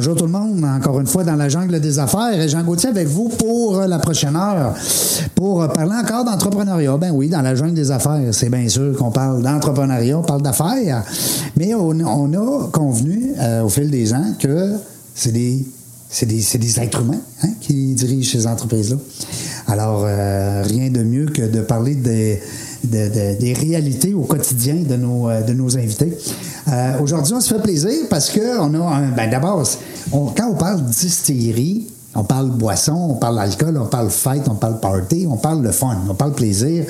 Bonjour tout le monde, encore une fois dans la jungle des affaires. Jean Gauthier avec vous pour la prochaine heure, pour parler encore d'entrepreneuriat. Ben oui, dans la jungle des affaires, c'est bien sûr qu'on parle d'entrepreneuriat, on parle d'affaires, mais on, a convenu euh, au fil des ans que c'est des, c'est des, des êtres humains hein, qui dirigent ces entreprises-là. Alors, euh, rien de mieux que de parler des de, de, des réalités au quotidien de nos, euh, de nos invités. Euh, Aujourd'hui, on se fait plaisir parce que on a un, ben d'abord, on, quand on parle distillerie, on parle boisson, on parle alcool, on parle fête, on parle party, on parle de fun, on parle plaisir.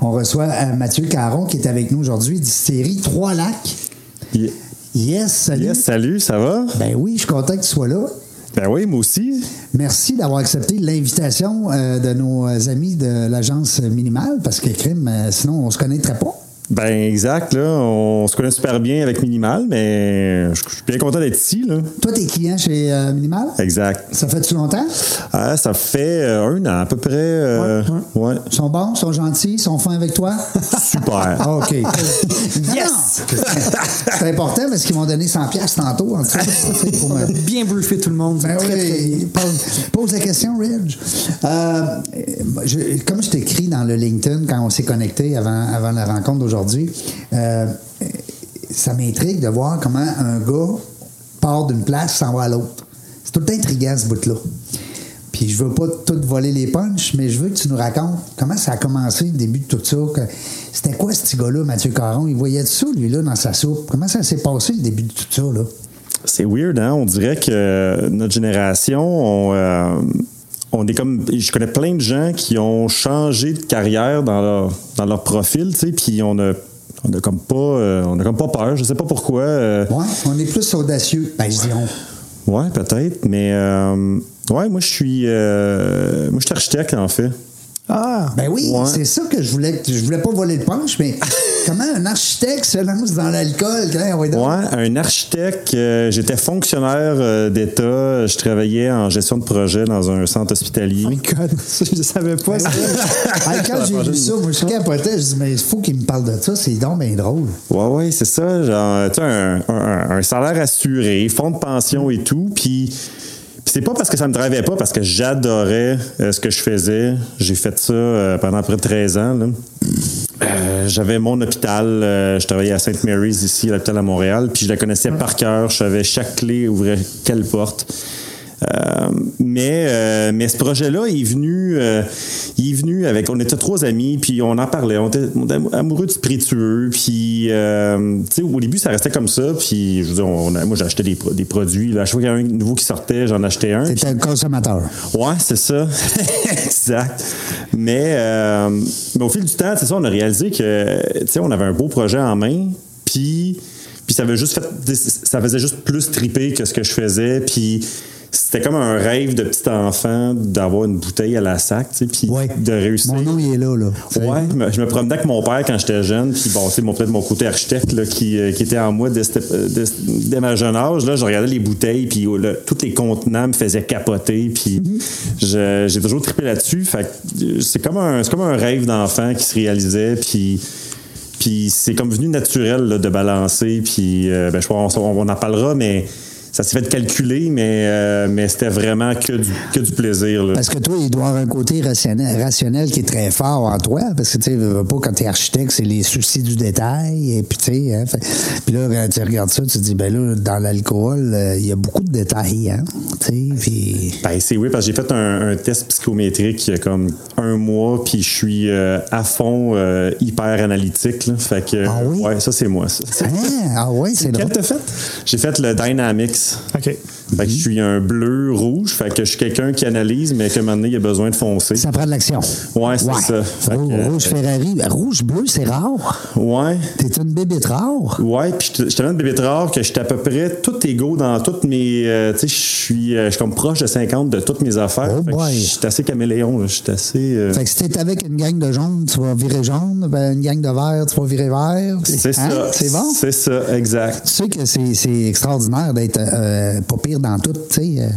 On reçoit euh, Mathieu Caron qui est avec nous aujourd'hui, distillerie Trois-Lacs. Yeah. Yes, salut. Yes, salut, ça va? Ben oui, je suis content que tu sois là. Ben oui, moi aussi. Merci d'avoir accepté l'invitation euh, de nos amis de l'agence minimale parce que crime, euh, sinon on se connaîtrait pas. Ben exact, là. On se connaît super bien avec Minimal, mais je suis bien content d'être ici, là. Toi, t'es client chez euh, Minimal? Exact. Ça fait-tu longtemps? Ah, ça fait euh, un an à peu près. euh, ouais. Ils sont bons, ils sont gentils, ils sont fins avec toi? Super. Ah, OK. yes! C'est important parce qu'ils m'ont donné 100 pièces tantôt. En tout cas, C'est pour me- Bien briefer tout le monde. Ben Très, très oui, pose, pose la question, Ridge. Euh, je- comme je t'écris dans le LinkedIn quand on s'est connecté avant, avant la rencontre d'aujourd'hui, euh, ça m'intrigue de voir comment un gars part d'une place s'en va à l'autre. C'est tout intriguant, ce bout-là. Puis je veux pas tout voler les punchs, mais je veux que tu nous racontes comment ça a commencé, le début de tout ça. C'était quoi ce petit gars-là, Mathieu Caron? Il voyait ça, lui-là, dans sa soupe? Comment ça s'est passé, le début de tout ça, là? C'est weird, hein? On dirait que notre génération, on, euh, on est comme. Je connais plein de gens qui ont changé de carrière dans leur, dans leur profil, tu sais, puis on a. On a comme pas, euh, on a comme pas peur. Je sais pas pourquoi. euh, Ouais, on est plus audacieux. Ben, je on. Ouais, peut-être, mais euh, ouais, moi je suis, euh, moi je suis architecte en fait. Ah! Ben oui, Ouais. c'est ça que je voulais. Je voulais pas voler le punch, mais comment un architecte se lance dans l'alcool? Ouais, un architecte. euh, J'étais fonctionnaire euh, d'État. Je travaillais en gestion de projet dans un centre hospitalier. Oh my God, ça, je ne savais pas. ça. Ah, quand j'ai vu ça, moi, je capotais. Je dis, mais il faut qu'il me parle de ça. C'est donc bien drôle. Ouais, ouais, c'est ça. Genre, tu un, un- un salaire assuré, fonds de pension et tout. Puis c'est pas parce que ça me travaillait pas, parce que j'adorais euh, ce que je faisais. J'ai fait ça euh, pendant près de 13 ans. là. Euh, J'avais mon hôpital. euh, je travaillais à St. Mary's ici, à l'hôpital à Montréal. Puis je la connaissais par cœur. Je savais chaque clé ouvrir quelle porte. Euh, mais euh, mais ce projet-là est venu, euh, il est venu avec. On était trois amis, puis on en parlait. On était, on était amoureux de spiritueux, puis tu sais, au début ça restait comme ça. Puis je veux dire, on moi j'achetais des, des produits. Là. À chaque fois qu'il y avait un nouveau qui sortait, j'en achetais un. C'était un consommateur. Ouais, c'est ça. exact. Mais, mais au fil du temps, c'est ça, on a réalisé que, tu sais, on avait un beau projet en main, puis, puis ça avait juste fait, ça faisait juste plus triper que ce que je faisais, puis c'était comme un rêve de petit enfant d'avoir une bouteille à la sac, tu sais, puis Ouais. de réussir. Mon nom, il est là, là. Ouais, je me- promenais avec mon père quand j'étais jeune, puis bon, c'est mon peut-être mon côté architecte là, qui, euh, qui était en moi dès, euh, dès- dès ma jeune âge. Là, je regardais les bouteilles, puis oh, là, tous les contenants me faisaient capoter, puis je- j'ai toujours trippé là-dessus. Fait euh, c'est comme un c'est comme un rêve d'enfant qui se réalisait, puis puis c'est comme venu naturel là, de balancer, puis euh, ben, je pense on, on en parlera, mais ça s'est fait calculer, mais, euh, mais c'était vraiment que du, que du plaisir. là. Parce que toi, il doit y avoir un côté rationnel, rationnel qui est très fort en toi. Parce que, tu sais, pas, quand tu es architecte, c'est les soucis du détail. Et puis, tu sais, hein, puis là, quand tu regardes ça, tu te dis, ben là, dans l'alcool, euh, il y a beaucoup de détails, hein. Tu sais, puis. Ben, c'est oui, parce que j'ai fait un, un test psychométrique il y a comme un mois, puis je suis euh, à fond hyper analytique. là. Fait que, Ah oui? ouais, ça, c'est moi. ça. Hein? Ah ouais, c'est Quel drôle. t'as fait? J'ai fait le Dynamics. OK. Fait que je suis un bleu rouge, fait que je suis quelqu'un qui analyse, mais qu'à un moment donné, il a besoin de foncer. Ça prend de l'action. Ouais, c'est ça. Fait Rouge, que, rouge Ferrari. Rouge bleu, c'est rare. Ouais. T'es une bébête rare. Ouais, puis je suis tellement de bébé rare que j'étais à peu près tout égaux dans toutes mes. euh, tu sais, je suis euh, je suis comme proche de 50 de toutes mes affaires. Oh. Je suis assez caméléon. Je suis assez. euh, Fait que si t'es avec une gang de jaune, tu vas virer jaune. Ben, une gang de vert, tu vas virer vert. c'est Hein? ça. C'est bon? C'est ça, exact. Tu sais que c'est c'est extraordinaire d'être euh, pas pire dans tout, tu sais. euh.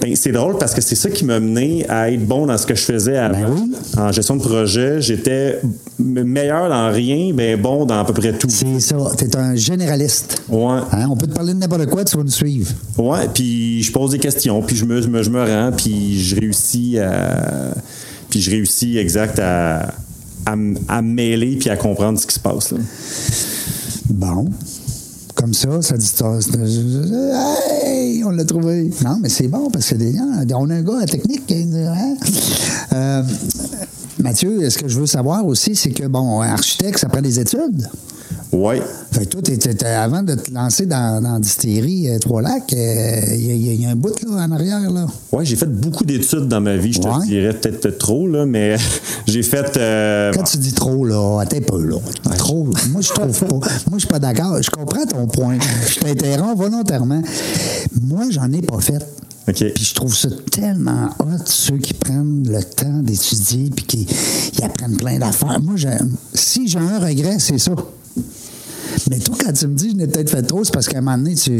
Ben, c'est drôle parce que c'est ça qui m'a mené à être bon dans ce que je faisais avant. Ben oui. En gestion de projet, j'étais me- meilleur dans rien, mais bon dans à peu près tout. C'est ça. T'es un généraliste. Ouais. Hein? On peut te parler de n'importe quoi, tu vas nous suivre. Ouais, puis je pose des questions, puis je me, je me, je me rends, puis je réussis à. Puis je réussis exact à, à, m- à me mêler puis à comprendre ce qui se passe. Là. Bon. Comme ça, ça dit. Hey, on l'a trouvé. Non, mais c'est bon parce que des gens, on a un gars à technique. qui- hein? Euh, Mathieu, ce que je veux savoir aussi, c'est que, bon, architecte, ça prend des études. Ouais. Fait que toi, t'es- t'es- t'es- avant de te lancer dans, dans Distillerie euh, Trois-Lacs, euh, il y, a- il y a- il y a un bout là, en arrière. Là? Ouais, j'ai fait beaucoup d'études dans ma vie, je te Ouais. dirais peut-être trop, là, mais j'ai fait. euh, Quand tu dis trop, là, attends un peu, là. Trop, moi, je trouve pas. Moi, je suis pas d'accord. Je comprends ton point. Je t'interromps volontairement. Moi, j'en ai pas fait. OK. Puis je trouve ça tellement hot, ceux qui prennent le temps d'étudier puis qui apprennent plein d'affaires. Moi, si j'ai un regret, c'est ça. Mais toi, quand tu me dis je n'ai peut-être fait trop, c'est parce qu'à un moment donné, tu.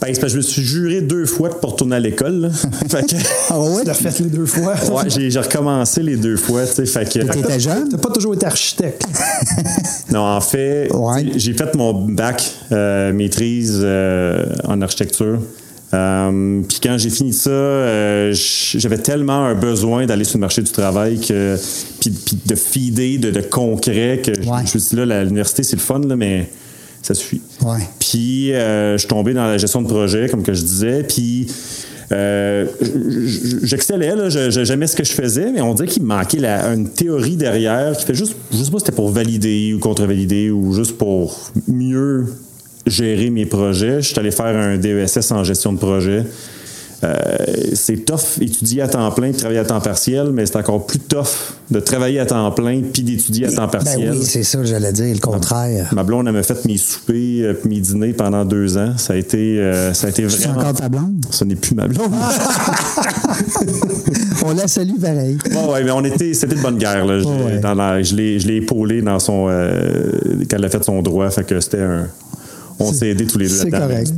Ben, c'est parce que je me suis juré deux fois pour retourner à l'école. que. Ah ouais? Tu l'as fait les deux fois. Ouais, j'ai j'ai recommencé les deux fois, tu sais. Fait que. T'étais jeune? T'as pas toujours été architecte. Non, en fait, Ouais. j'ai fait mon bac euh, maîtrise euh, en architecture. Euh, Puis quand j'ai fini ça, euh, j'avais tellement un besoin d'aller sur le marché du travail que puis, puis de feeder, de, de concret que je- Ouais. je me suis dit là, l'université c'est le fun là, mais ça suffit. Ouais. Puis euh, je suis tombé dans la gestion de projet, comme que je disais, puis j'excellais, j'aimais ce que je faisais, mais on dirait qu'il manquait la- une théorie derrière qui fait juste, je sais pas si c'était pour valider ou contre-valider ou juste pour mieux gérer mes projets. Je suis allé faire un DESS en gestion de projet. Euh, c'est tough étudier à temps plein, travailler à temps partiel, mais c'est encore plus tough de travailler à temps plein puis d'étudier à temps partiel. Ben oui, c'est ça, j'allais dire, le contraire. Ma blonde, elle m'a fait mes soupers euh, puis mes dîners pendant deux ans. Ça a été, euh, ça a été C'est vraiment. encore ta blonde? Ce n'est plus ma blonde. On la salue pareil. Ouais, ouais, mais on était, c'était de bonne guerre. Là. Je, l'ai- Ouais. dans la- je l'ai, je l'ai épaulé dans son, euh, quand elle a fait son droit. Fait que c'était un. On s'est aidés tous les deux. C'est correct.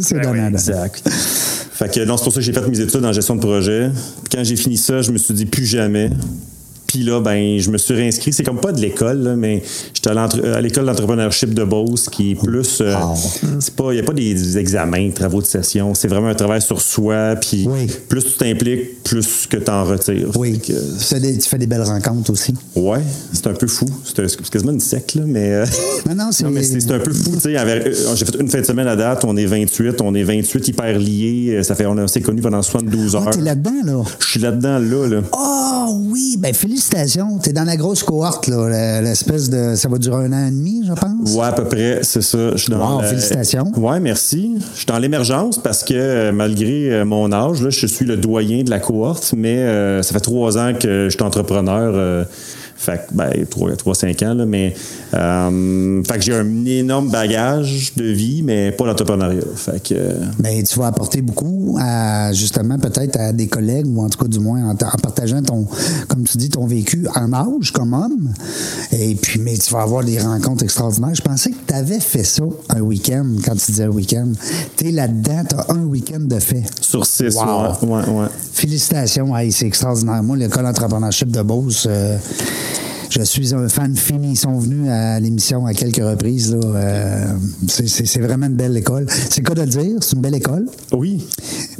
C'est Ben donnant. exact. Fait que non, c'est pour ça que j'ai fait mes études en gestion de projet. Puis quand j'ai fini ça, je me suis dit plus jamais. Puis là, ben, je me suis réinscrit. C'est comme pas de l'école, là, mais j'étais à, l'école d'entrepreneurship de Beauce, qui est plus. euh, Wow. c'est pas, il n'y a pas des examens, des travaux de session. C'est vraiment un travail sur soi. Puis Oui. plus tu t'impliques, plus que tu en retires. Oui. Que, Tu fais, des, tu fais des belles rencontres aussi. ouais, c'est un peu fou. C'est, c'est quasiment une secte, là, mais. euh, Non, non, c'est. non, mais c'est c'est un peu fou, tu sais. avec- euh, J'ai fait une fin de semaine à date, on est 28, on est 28 hyper liés. Ça fait, on s'est connus pendant 72 Ah, heures. t'es là-dedans, là? Je suis là-dedans, là, là. Oh oui, ben félicitations. T'es dans la grosse cohorte, là. L'espèce de. Ça va durer un an et demi, je pense. Ouais, à peu près, c'est ça. Je suis dans Wow, félicitations. Ouais, merci. Je suis dans l'émergence parce que euh, malgré euh, mon âge, là, je suis le doyen de la cohorte, mais euh, ça fait trois ans que je suis entrepreneur. euh, fait que, ben, 3-5 ans, là, mais euh, fait que j'ai un énorme bagage de vie, mais pas l'entrepreneuriat. Fait que euh, Ben, tu vas apporter beaucoup à, justement, peut-être à des collègues, ou en tout cas, du moins, en, en partageant ton, comme tu dis, ton vécu en âge comme homme. Et puis, mais tu vas avoir des rencontres extraordinaires. Je pensais que tu avais fait ça un week-end, quand tu disais un week-end. Tu es là-dedans, tu as un week-end de fait. sur 6 Wow. ouais, ouais, ouais. Félicitations, hey, c'est extraordinaire. Moi, l'école entrepreneurship de Beauce, euh, je suis un fan fini. Ils sont venus à l'émission à quelques reprises. Euh, c'est- vraiment une belle école. C'est le cas de le dire, c'est une belle école. Oui.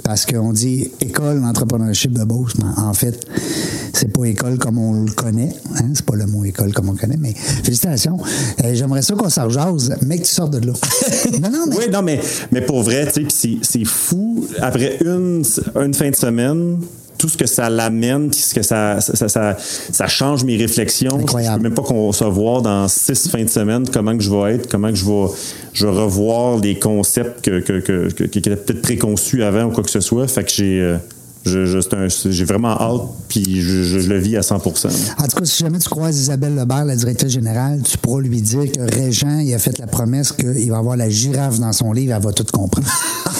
Parce qu'on dit école d'entrepreneurship de Beauce, mais en fait, c'est pas école comme on le connaît. Hein? C'est pas le mot école comme on le connaît, mais félicitations. Euh, J'aimerais ça qu'on s'en mais que tu sortes de là. non, non, mais Oui, non, mais, mais pour vrai, c'est fou. Après une, une fin de semaine, tout ce que ça l'amène, puis ce que ça, ça, ça, ça change mes réflexions. Incroyable. Je peux même pas concevoir dans six fins de semaine comment que je vais être, comment que je vais, je vais revoir les concepts que, que, que, que- qui étaient peut-être préconçus avant ou quoi que ce soit. Fait que j'ai. Je- je- c'est un- c'est- J'ai vraiment hâte, puis je, le vis à 100 En tout cas, si jamais tu croises Isabelle Lebert, la directrice générale, tu pourras lui dire que Régent, il a fait la promesse qu'il va avoir la girafe dans son livre, elle va tout comprendre.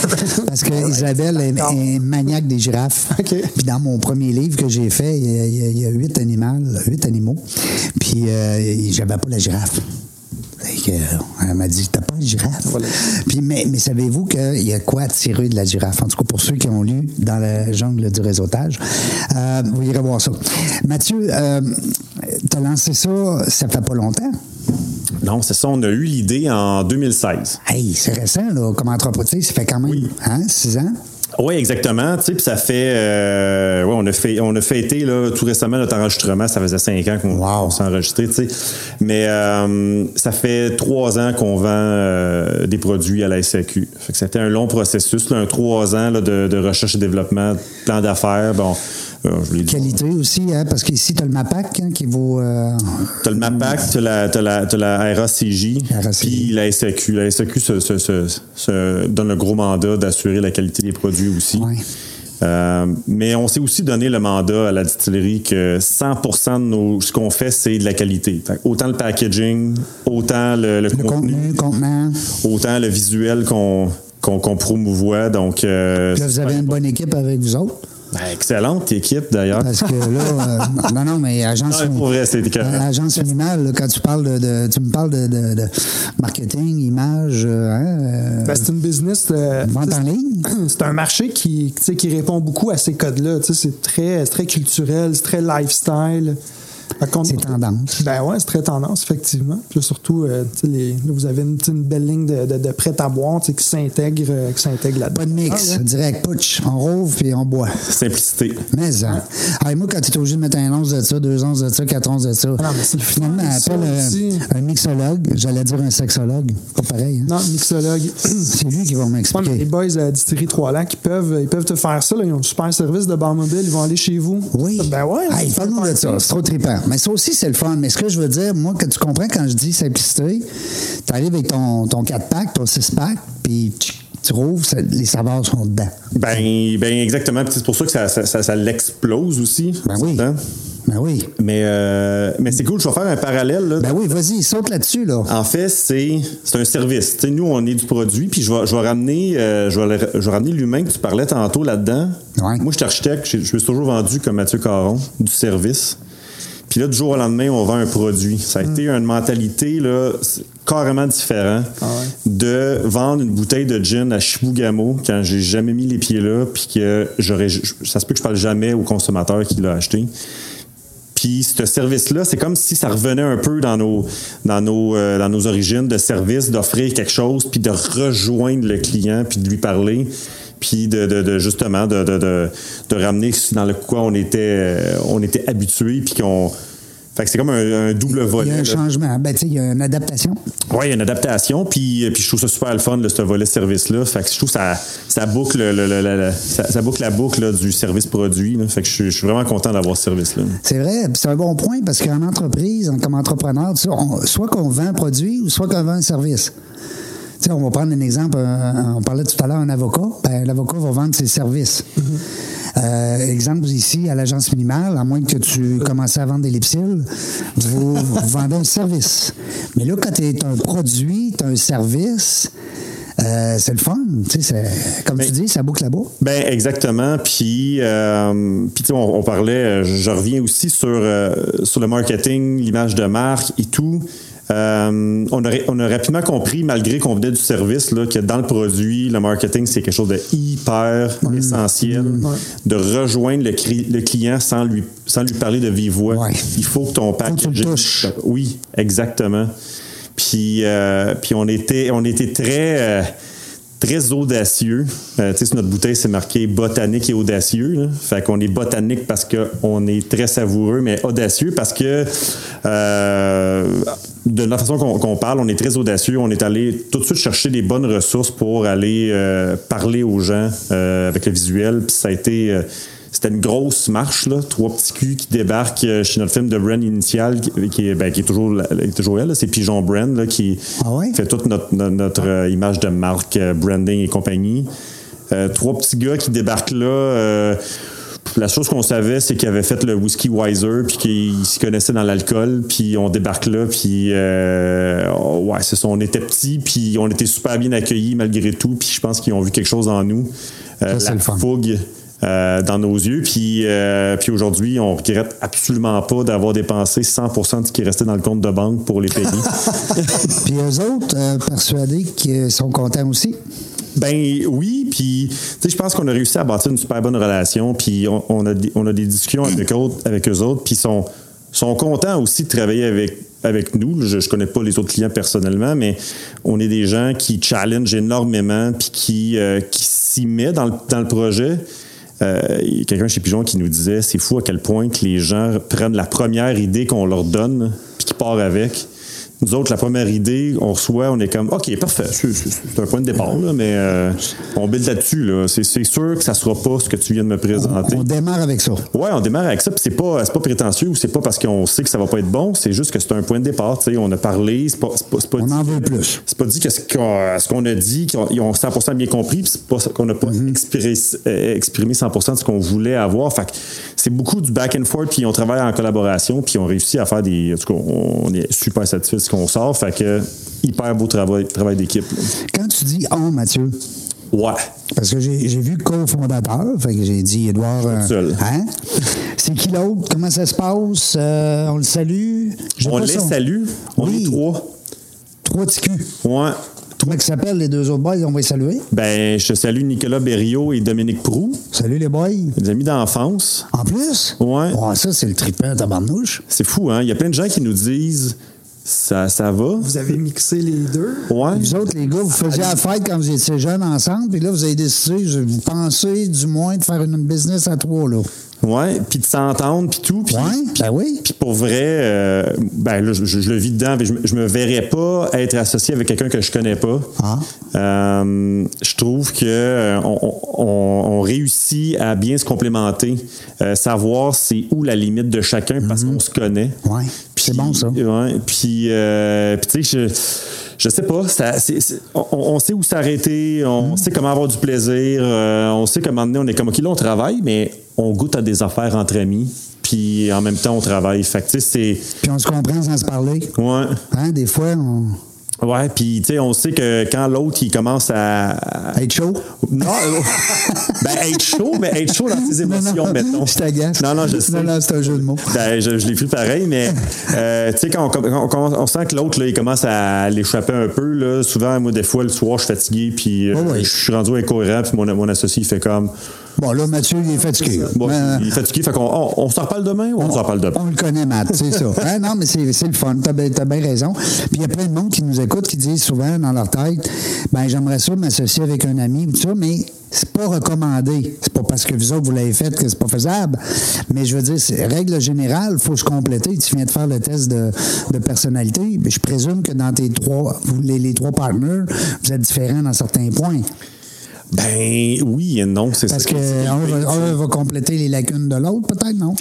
Parce que Isabelle est, est maniaque des girafes. Puis dans mon premier livre que j'ai fait, il y, a, il y a- il y a huit animaux, huit animaux. Puis euh, j'avais pas la girafe. Elle m'a dit, t'as girafe? Puis, mais, mais savez-vous qu'il y a quoi à tirer de la girafe? En tout cas, pour ceux qui ont lu dans la jungle du réseautage, euh, vous irez voir ça. Mathieu, euh, t'as lancé ça, ça fait pas longtemps? Non, c'est ça. On a eu l'idée en 2016. Hey, c'est récent, là, comme entreprise, ça fait quand même, hein, six ans? Oui, exactement. Tu sais, puis ça fait, euh, ouais, on a fait, on a fêté là tout récemment notre enregistrement. Ça faisait cinq ans qu'on Wow. s'est enregistré. Tu sais, mais euh, ça fait trois ans qu'on vend euh, des produits à la SAQ. Fait que c'était un long processus, là, un trois ans là, de, de recherche et développement, plan d'affaires. Bon, Qualité aussi, hein, parce qu'ici, tu as le MAPAC hein, qui vaut. euh, T'as le MAPAC, la, t'as la, t'as la RACJ, puis la SAQ. La SAQ se, se- se- se donne le gros mandat d'assurer la qualité des produits aussi. Ouais. Euh, mais on s'est aussi donné le mandat à la distillerie que 100% de nos, ce qu'on fait, c'est de la qualité. Autant le packaging, autant le, le le contenu, contenu, contenant. autant le visuel qu'on qu'on qu'on promouvoit. Donc, euh, Là, vous avez une bonne équipe avec vous autres? Ben, excellente équipe d'ailleurs. Parce que là, euh, non, non, mais agence, Non, pour vrai, euh, agence minimale, là, quand tu parles de, de- tu me parles de, de- de marketing, image, euh, hein, euh, Ben, c'est une business. euh, vente en ligne. c'est un marché qui, tu sais, qui répond beaucoup à ces codes-là. Tu sais, C'est très, c'est très culturel, c'est très lifestyle. C'est tendance. Ben ouais, c'est très tendance, effectivement. Puis là, surtout, euh, tu sais, les- là, vous avez une, une belle ligne de, de, de prêt à boire tu sais, qui s'intègre euh, qui s'intègre là-dedans. Pas de mix, Ah, ouais. direct, putsch, on rouvre puis on boit. Simplicité. Mais, hein. Ah, et moi, quand tu es obligé de mettre un once de ça, deux onces de ça, quatre onces de ça, Ah non, mais finalement, fun, ça appelle un, un mixologue, j'allais dire un sexologue, pas pareil. hein. Non, mixologue. C'est lui qui va Ouais, m'expliquer. les boys à la distillerie Trois-Lacs, ils peuvent, ils peuvent te faire ça. là. Ils ont un super service de bar mobile. Ils vont aller chez vous. Oui. Ben ouais. Hey, parle-nous de ça. C'est trop trippant. Mais ça aussi, c'est le fun. Mais ce que je veux dire, moi, que tu comprends quand je dis simplicité, tu arrives avec ton, ton 4-pack, ton 6-pack, puis tu rouvres, les saveurs sont dedans. Ben, ben exactement. C'est pour ça que ça, ça, ça- ça l'explose aussi. Ben oui. Hein? Ben oui. Mais, euh, mais c'est cool, je vais faire un parallèle. Là. Ben oui, vas-y, saute là-dessus, là. En fait, c'est c'est un service. Nous, on est du produit, puis je vais, je vais ramener, euh, je vais, le- je vais ramener l'humain que tu parlais tantôt là-dedans. Ouais. Moi, je suis architecte, je, je me suis toujours vendu comme Mathieu Caron, du service. Puis là, du jour au lendemain, on vend un produit. Ça a été une mentalité là, carrément différente de vendre une bouteille de gin à Chibougamau quand j'ai jamais mis les pieds là, puis que j'aurais, ça se peut que je parle jamais au consommateur qui l'a acheté. Puis ce service-là, c'est comme si ça revenait un peu dans nos, dans nos, euh, dans nos origines de service, d'offrir quelque chose, puis de rejoindre le client, puis de lui parler, puis de, de- de, justement de, de, ramener ce dans le quoi on était, euh, on était habitué, puis qu'on. Fait que c'est comme un, un double Il volet. y a un là. changement. Ben, tu sais, il y a une adaptation. Oui, il y a une adaptation, puis, puis je trouve ça super le fun, là, ce volet service-là. Fait que je trouve que ça, ça boucle le- le- le- le- ça, ça boucle la boucle là, du service produit. là. Fait que je, suis- je suis vraiment content d'avoir ce service-là. C'est vrai, c'est un bon point parce qu'en entreprise, en- comme entrepreneur, tu sais, on- soit qu'on vend un produit ou soit qu'on vend un service. Sais, on va prendre un exemple, un- on parlait tout à l'heure d'un avocat, ben, l'avocat va vendre ses services. Euh, exemple ici, à l'agence minimale, à moins que tu commences à vendre des lipsiles, vous, vous vendez un service. Mais là, quand tu es un produit, tu as un service, euh, c'est le fun. Comme tu dis, ça boucle la boucle. Ben exactement. Puis, euh, on, on parlait. euh, Je reviens aussi sur euh, sur le marketing, l'image de marque et tout. Euh, on, aurait, on a rapidement compris, malgré qu'on venait du service, là, que dans le produit, le marketing, c'est quelque chose de hyper essentiel. De rejoindre le, cri- le client sans lui, sans lui parler de vive voix. Ouais. Il faut que ton pack. Faut que tu le touches. Oui, exactement. Puis, euh, puis on, était, on était très. euh, Très audacieux. Euh, tu sais, sur notre bouteille, c'est marqué botanique et audacieux. Là. Fait qu'on est botanique parce qu'on est très savoureux, mais audacieux parce que euh, de la façon qu'on parle, on est très audacieux. On est allé tout de suite chercher des bonnes ressources pour aller euh, parler aux gens euh, avec le visuel. Puis ça a été. euh, c'était une grosse marche, là. Trois petits culs qui débarquent euh, chez notre film de Brand initial, qui, qui est, ben, qui est toujours, toujours elle. C'est Pigeon Brand, là, qui Ah ouais? fait toute notre, notre, euh, image de marque, euh, branding et compagnie. Euh, trois petits gars qui débarquent là. La chose qu'on savait, c'est qu'ils avaient fait le whisky Wiser, puis qu'ils se connaissaient dans l'alcool, puis on débarque là, puis euh, ouais, c'est ça. On était petits, puis on était super bien accueillis malgré tout, puis je pense qu'ils ont vu quelque chose en nous. Euh, Ça, la le fun. fougue euh, dans nos yeux, puis euh, puis aujourd'hui, on regrette absolument pas d'avoir dépensé 100% de ce qui restait dans le compte de banque pour les payer. Puis eux autres, euh, persuadés qu'ils sont contents aussi. Ben oui, puis je pense qu'on a réussi à bâtir une super bonne relation, puis on, a, on a des discussions avec, eux autres, puis sont, sont contents aussi de travailler avec, avec nous. Je, je connais pas les autres clients personnellement, mais on est des gens qui challenge énormément, puis qui, euh, qui s'y met dans le, dans le projet. Euh, quelqu'un chez Pigeon qui nous disait c'est fou à quel point que les gens prennent la première idée qu'on leur donne puis qu'ils partent avec. Nous autres, la première idée, on reçoit, on est comme OK, parfait, c'est un point de départ, là, mais euh, on build là-dessus. Là. C'est sûr que ça sera pas ce que tu viens de me présenter. On démarre avec ça. Ouais, on démarre avec ça, puis c'est pas, pas prétentieux ou c'est pas parce qu'on sait que ça va pas être bon, c'est juste que c'est un point de départ. On a parlé, c'est pas, pas, pas On dit- en veut plus. c'est pas dit que ce qu'on, a dit, qu'ils ont 100% bien compris, puis c'est pas qu'on n'a pas Mm-hmm. exprimé, euh, exprimé 100% de ce qu'on voulait avoir. Fait c'est beaucoup du back and forth, puis on travaille en collaboration, puis on réussit à faire des. En tout cas, on est super satisfait qu'on sort. Fait que hyper beau travail, travail d'équipe. Quand tu dis on, Mathieu, Ouais. parce que j'ai vu cofondateur, fait que j'ai dit Edouard. euh, seul. hein? C'est qui l'autre? Comment ça se passe? Euh, on le salue? On les son- salue. On Oui. est trois. Trois petits culs. Ouais. Comment ils s'appellent les deux autres boys? On va les saluer. Ben, je salue Nicolas Berriot et Dominique Prou, Salut les boys. des amis d'enfance. En plus? Ouais. Oh, ça, c'est le trippin tabarnouche. C'est fou, hein? Il y a plein de gens qui nous disent ça, ça va. Vous avez mixé les deux? Ouais. Vous autres, les gars, vous faisiez la fête quand vous étiez jeunes ensemble, puis là, vous avez décidé, vous pensez du moins de faire une business à trois, là. Ouais, puis de s'entendre, puis tout. Ouais, ben oui. Puis pour vrai, euh, ben là, je, je- je le vis dedans, mais je, je me verrais pas être associé avec quelqu'un que je connais pas. Ah. Euh, je trouve que euh, on, on- on réussit à bien se complémenter, euh, savoir c'est où la limite de chacun parce qu'on se connaît. Mhm. Ouais, c'est bon, ça. Ouais, puis, puis tu sais, je, je sais pas, ça, c'est- c'est- on, on sait où s'arrêter, on sait comment avoir du plaisir, euh, on sait comment donné, on est comme, OK, là, on travaille, mais on goûte à des affaires entre amis, puis en même temps, on travaille. Fait sais, Puis on se comprend sans se parler. c'est. Ouais. Hein, des fois, on... Ouais, puis tu sais, on sait que quand l'autre il commence à, être chaud? non, euh, ben être chaud, mais être chaud dans ses émotions, non, mettons. Je t'agace. Non, non, je sais. Non, non, c'est un jeu de mots. Ben, je, je l'ai pris pareil, mais euh, tu sais, quand, on, quand on- on sent que l'autre, là, il commence à l'échapper un peu, là, souvent, moi, des fois, le soir, je suis fatigué, puis euh, Oh je suis rendu incohérent, puis mon, mon associé, il fait comme, Bon, là, Mathieu, il est fatigué. bon, Mais, il est fatigué, fait qu'on on, on s'en reparle demain ou on s'en reparle demain? On le connaît, Matt, c'est ça. Hein, non, mais c'est c'est le fun. T'as bien raison. Puis il y a plein de monde qui nous écoute qui disent souvent dans leur tête ben j'aimerais ça m'associer avec un ami ou tout ça, mais c'est pas recommandé. C'est pas parce que vous autres, vous l'avez fait que c'est pas faisable. Mais je veux dire, c'est règle générale, faut se compléter. Tu viens de faire le test de, de personnalité. Mais je présume que dans tes trois, vous, les, les trois partners, vous êtes différents dans certains points. Ben oui et non, c'est ça. Parce qu'un va, va compléter les lacunes de l'autre, peut-être, non?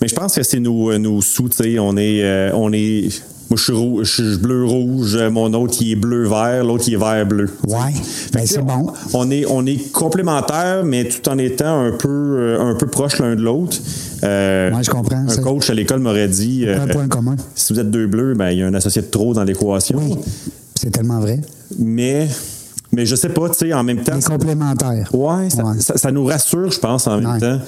Mais je pense que c'est nos, nos sous, tu sais. On est, euh, on est. Moi, je suis, rou- je suis bleu-rouge, mon autre, il est bleu-vert, l'autre, il est vert-bleu. Ouais. Ben, c'est on- bon. On est, on est complémentaires, mais tout en étant un peu, euh, un peu proches l'un de l'autre. Euh, Ouais, je comprends. Un coach à l'école m'aurait dit euh, Un point commun. si vous êtes deux bleus, ben, il y a un associé de trop dans l'équation. Oui. C'est tellement vrai. Mais Mais je sais pas, tu sais, en même temps. Les complémentaires. Ouais, ça, Ouais. ça- ça nous rassure, je pense, en même Ouais. temps.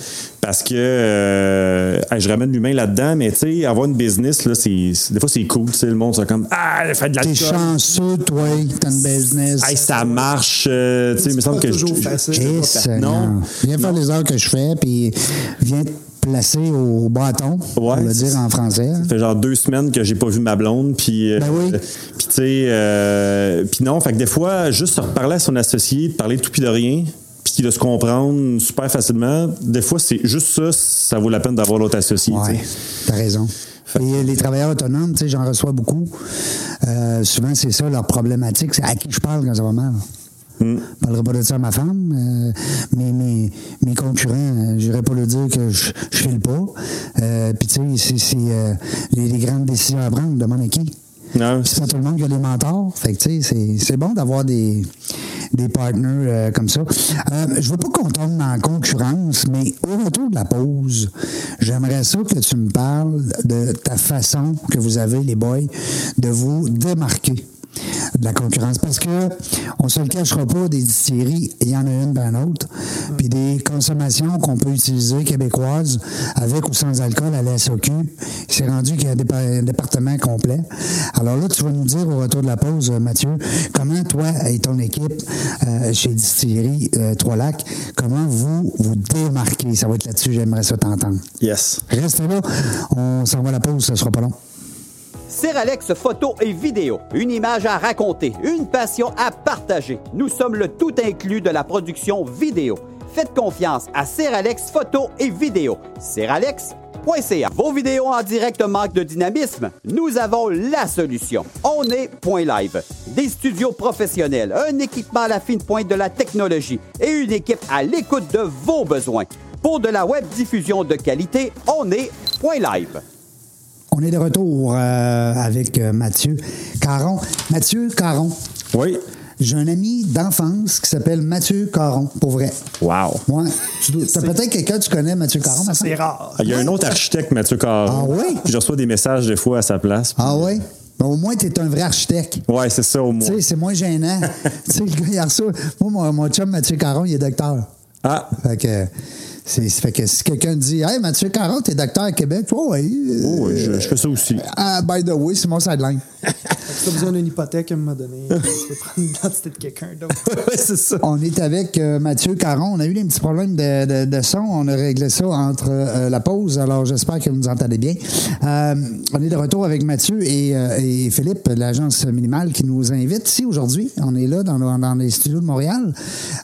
Parce que euh, je ramène l'humain là-dedans, mais tu sais, avoir une business, là, c'est, des fois, c'est cool. tu sais, Le monde, c'est comme Ah, elle fait de la T'es chanceux, toi, t'as une business. Hey, ça marche. euh, tu sais, il me semble pas que je- facile. je- je- Seigneur. non. Viens faire les heures que je fais, puis viens te placer au bâton, pour Ouais, le dire en français. Ça fait genre deux semaines que j'ai pas vu ma blonde, puis euh, Ben oui. puis tu sais, euh, puis non, fait que des fois, juste se reparler à son associé, de parler de tout puis de rien, puis de se comprendre super facilement, des fois, c'est juste ça, ça vaut la peine d'avoir l'autre associé. sais. t'as raison. Et les travailleurs autonomes, tu sais, j'en reçois beaucoup. Euh, souvent, c'est ça leur problématique. C'est à qui je parle quand ça va mal. Hmm. Je parlerai pas de ça à ma femme. euh, mes, mes, mes concurrents, euh, j'irai pas leur dire que je je file pas. Euh, Puis, tu sais, c'est- euh, les, les grandes décisions à prendre. Demande à qui? C'est pas tout le monde qui a des mentors. Fait que, tu sais, c'est- bon d'avoir des, des partners comme ça. Je veux pas qu'on tombe la concurrence, mais au retour de la pause, j'aimerais ça que tu me parles de ta façon que vous avez, les boys, de vous démarquer de la concurrence. Parce que on se le cachera pas, des distilleries, il y en a une ben autre. Puis des consommations qu'on peut utiliser québécoises, avec ou sans alcool à la SOQ, c'est rendu qu'il y a un, dépa- un département complet. Alors là, tu vas nous dire au retour de la pause, Mathieu, comment toi et ton équipe euh, chez Distillerie euh, Trois-Lacs, comment vous vous démarquez? Ça va être là-dessus, j'aimerais ça t'entendre. yes. Restez là, on s'en va à la pause, ce sera pas long. Seralex photo et vidéo, une image à raconter, une passion à partager. Nous sommes le tout inclus de la production vidéo. Faites confiance à Seralex photo et vidéo. Seralex.ca. Vos vidéos en direct manquent de dynamisme? Nous avons la solution. On est Point Live. Des studios professionnels, un équipement à la fine pointe de la technologie et une équipe à l'écoute de vos besoins. Pour de la web diffusion de qualité, on est Point Live. On est de retour euh, avec euh, Mathieu Caron. Mathieu Caron. Oui. J'ai un ami d'enfance qui s'appelle Mathieu Caron, pour vrai. Wow. Ouais. Tu as peut-être quelqu'un que tu connais, Mathieu Caron, c'est rare. Il y a un autre architecte, Mathieu Caron. Ah oui? Puis Je reçois des messages des fois à sa place. Ah oui? Ben, au moins, tu es un vrai architecte. Ouais, c'est ça au Tu moins. sais, c'est moins gênant. tu sais, le gars, il reçoit. Moi, mon, mon chum Mathieu Caron, il est docteur. Ah, Fait que, c'est, fait que si quelqu'un dit Hey, Mathieu Caron, t'es docteur à Québec, oh, oui. oh, oui, je, je fais ça aussi. Ah, by the way, c'est mon sideline. Si tu as besoin d'une hypothèque à un moment donné, tu peux prendre l'identité de quelqu'un d'autre. ouais, c'est ça. On est avec euh, Mathieu Caron. On a eu des petits problèmes de, de- de son. On a réglé ça entre euh, la pause. Alors, j'espère que vous nous entendez bien. Euh, on est de retour avec Mathieu et, euh, et Philippe, l'agence minimale, qui nous invite ici aujourd'hui. On est là dans, dans les studios de Montréal.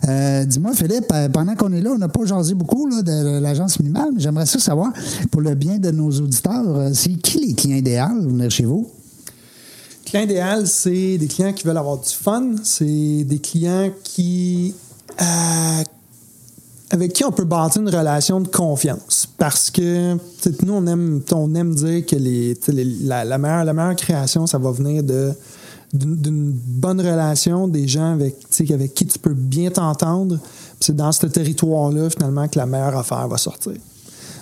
Euh, Dis-moi, Philippe, euh, pendant qu'on est là, on n'a pas jasé beaucoup de l'agence minimale, mais j'aimerais ça savoir, pour le bien de nos auditeurs, euh, c'est qui les clients idéaux venir chez vous? Client idéal, c'est des clients qui veulent avoir du fun. C'est des clients qui. euh, avec qui on peut bâtir une relation de confiance. Parce que nous, on aime, on aime dire que les, la, meilleure, la meilleure création, ça va venir de d'une bonne relation, des gens avec, avec qui tu peux bien t'entendre. C'est dans ce territoire-là, finalement, que la meilleure affaire va sortir.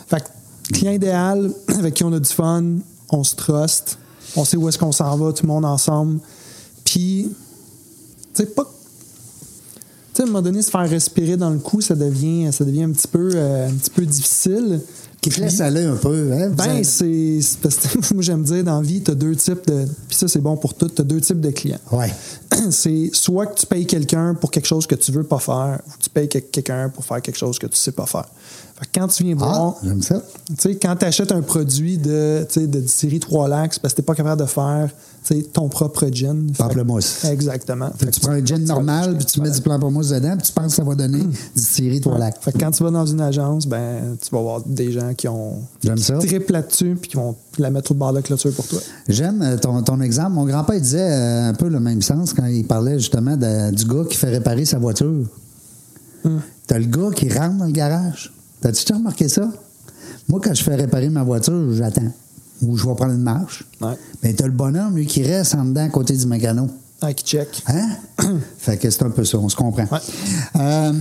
Fait que, client idéal, avec qui on a du fun, on se trust, on sait où est-ce qu'on s'en va, tout le monde ensemble. Puis, tu sais, pas. Tu sais, à un moment donné, se faire respirer dans le cou, ça devient, un, euh, un petit peu difficile. Qui te laisse aller un peu. Hein? Ben, c'est. parce que moi, j'aime dire, dans la vie, tu as deux types de. Puis ça, c'est bon pour tout. Tu as deux types de clients. Ouais. C'est soit que tu payes quelqu'un pour quelque chose que tu veux pas faire, ou tu payes que- quelqu'un pour faire quelque chose que tu sais pas faire. Quand tu viens Ah, voir. j'aime ça. Quand tu achètes un produit de, de série 3 lacs, c'est parce que tu pas capable de faire ton propre gin. Pamplemousse. Exactement. Fait tu prends un gin normal, puis tu mets du pamplemousse dedans, puis tu penses que ça va donner Hmm. du lacs. Fait que quand tu vas dans une agence, ben, tu vas avoir des gens qui ont J'aime ça. triple là-dessus puis qui vont la mettre au bord de la clôture pour toi. J'aime euh, ton, ton exemple. Mon grand-père disait euh, un peu le même sens quand il parlait justement de- du gars qui fait réparer sa voiture. Hmm. T'as le gars qui rentre dans le garage. T'as-tu déjà remarqué ça? Moi, quand je fais réparer ma voiture, j'attends. Ou je vais prendre une marche. Ouais. Mais t'as le bonhomme, lui, qui reste en dedans à côté du mécano. Ah, qui check. Hein? fait que c'est un peu ça, on se comprend. Ouais. Euh,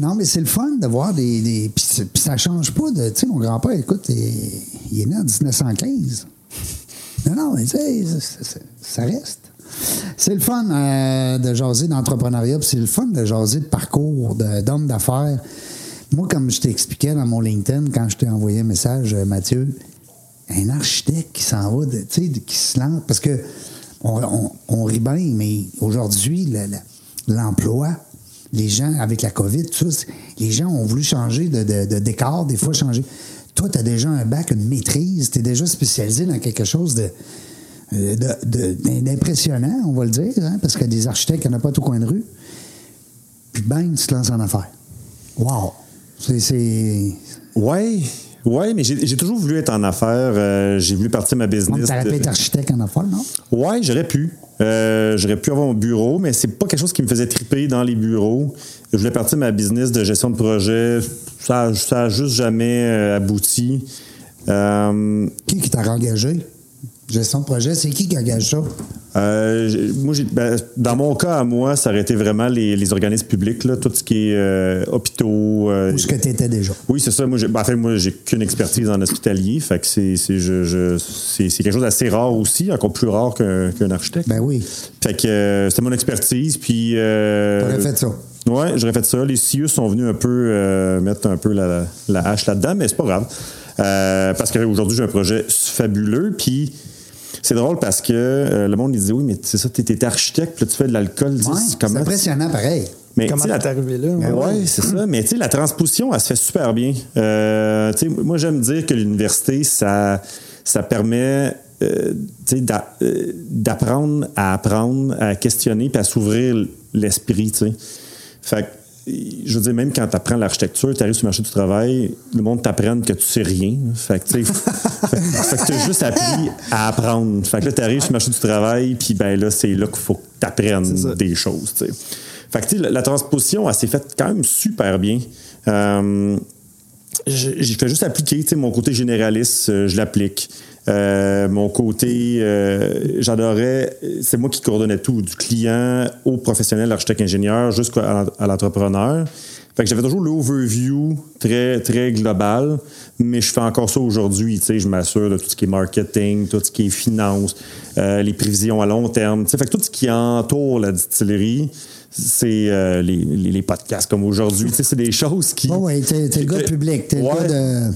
non, mais c'est le fun de voir des. des puis, ça change pas de. Tu sais, mon grand-père, écoute, il, il est né en 1915. Non, non, mais tu sais, ça- reste. C'est le fun euh, de jaser d'entrepreneuriat, puis c'est le fun de jaser de parcours de- d'homme d'affaires. Moi, comme je t'expliquais dans mon LinkedIn, quand je t'ai envoyé un message, euh, Mathieu, un architecte qui s'en va, tu sais, qui se lance, parce que on, rit bien, mais aujourd'hui, le- le- l'emploi, les gens, avec la COVID, tout ça, les gens ont voulu changer de, décor, des fois changer. Toi, tu as déjà un bac, une maîtrise, tu es déjà spécialisé dans quelque chose euh, de- d'impressionnant, on va le dire, hein, parce que des architectes, il n'y en a pas tout coin de rue. Puis bang, tu te lances en affaires. Wow! C'est. Ouais, ouais, mais j'ai toujours voulu être en affaires. euh, j'ai voulu partir ma business. de- pas été architecte en affaires, non? Ouais, j'aurais pu. Euh, j'aurais pu avoir mon bureau, mais c'est pas quelque chose qui me faisait triper dans les bureaux. Je voulais partir ma business de gestion de projet. Ça, ça a juste jamais euh, abouti. Euh, Qui qui t'a engagé? Gestion de projet, c'est qui qui engage ça? euh, moi, ben, dans mon cas, à moi, ça aurait été vraiment les, les organismes publics, là, tout ce qui est euh, hôpitaux. euh, Où est-ce que tu étais déjà? Oui, c'est ça. Moi, j'ai, ben, en fait, moi, j'ai qu'une expertise en hospitalier. Fait que c'est, c'est, je, je- c'est, c'est quelque chose d'assez rare aussi, encore plus rare qu'un, qu'un architecte. Ben oui. Fait que euh, c'était mon expertise. Puis. Euh, T'aurais fait ça. Ouais, j'aurais fait ça. Les CIE sont venus un peu mettre un peu la, la hache là-dedans, mais c'est pas grave. Parce qu'aujourd'hui, j'ai un projet fabuleux. Puis. C'est drôle parce que euh, le monde il dit oui mais c'est ça t'es, t'es architecte puis là, tu fais de l'alcool tu Ouais, c'est impressionnant, pareil. mais Comment tu sais, t'es arrivé là? ben ouais, c'est ça. Mais tu sais, la transposition, elle se fait super bien. Euh, tu sais, moi, j'aime dire que l'université, ça, ça permet euh, tu d'apprendre à apprendre, à questionner, puis à s'ouvrir l'esprit. tu sais. Fait que, je veux dire, même quand tu apprends l'architecture, tu arrives sur le marché du travail, le monde t'apprenne que tu sais rien. Fait que, tu sais, fait que tu as juste appris à apprendre. Fait que là, tu arrives sur le marché du travail, puis ben là, c'est là qu'il faut que tu apprennes des choses. tu sais. Fait que, la, la transposition, elle s'est faite quand même super bien. Euh, j'ai fait juste appliquer, tu sais, mon côté généraliste, euh, je l'applique. Euh, mon côté, euh, j'adorais, c'est moi qui coordonnais tout, du client au professionnel, architecte, ingénieur, jusqu'à l'entrepreneur. Fait que j'avais toujours l'overview très, très global, mais je fais encore ça aujourd'hui. Tu sais, je m'assure de tout ce qui est marketing, tout ce qui est finance, euh, les prévisions à long terme. Tu sais, fait que tout ce qui entoure la distillerie, c'est euh, les, les- podcasts comme aujourd'hui. Tu sais, c'est des choses qui. Oh, oui, t'es, le gars public. T'es Ouais. le gars de.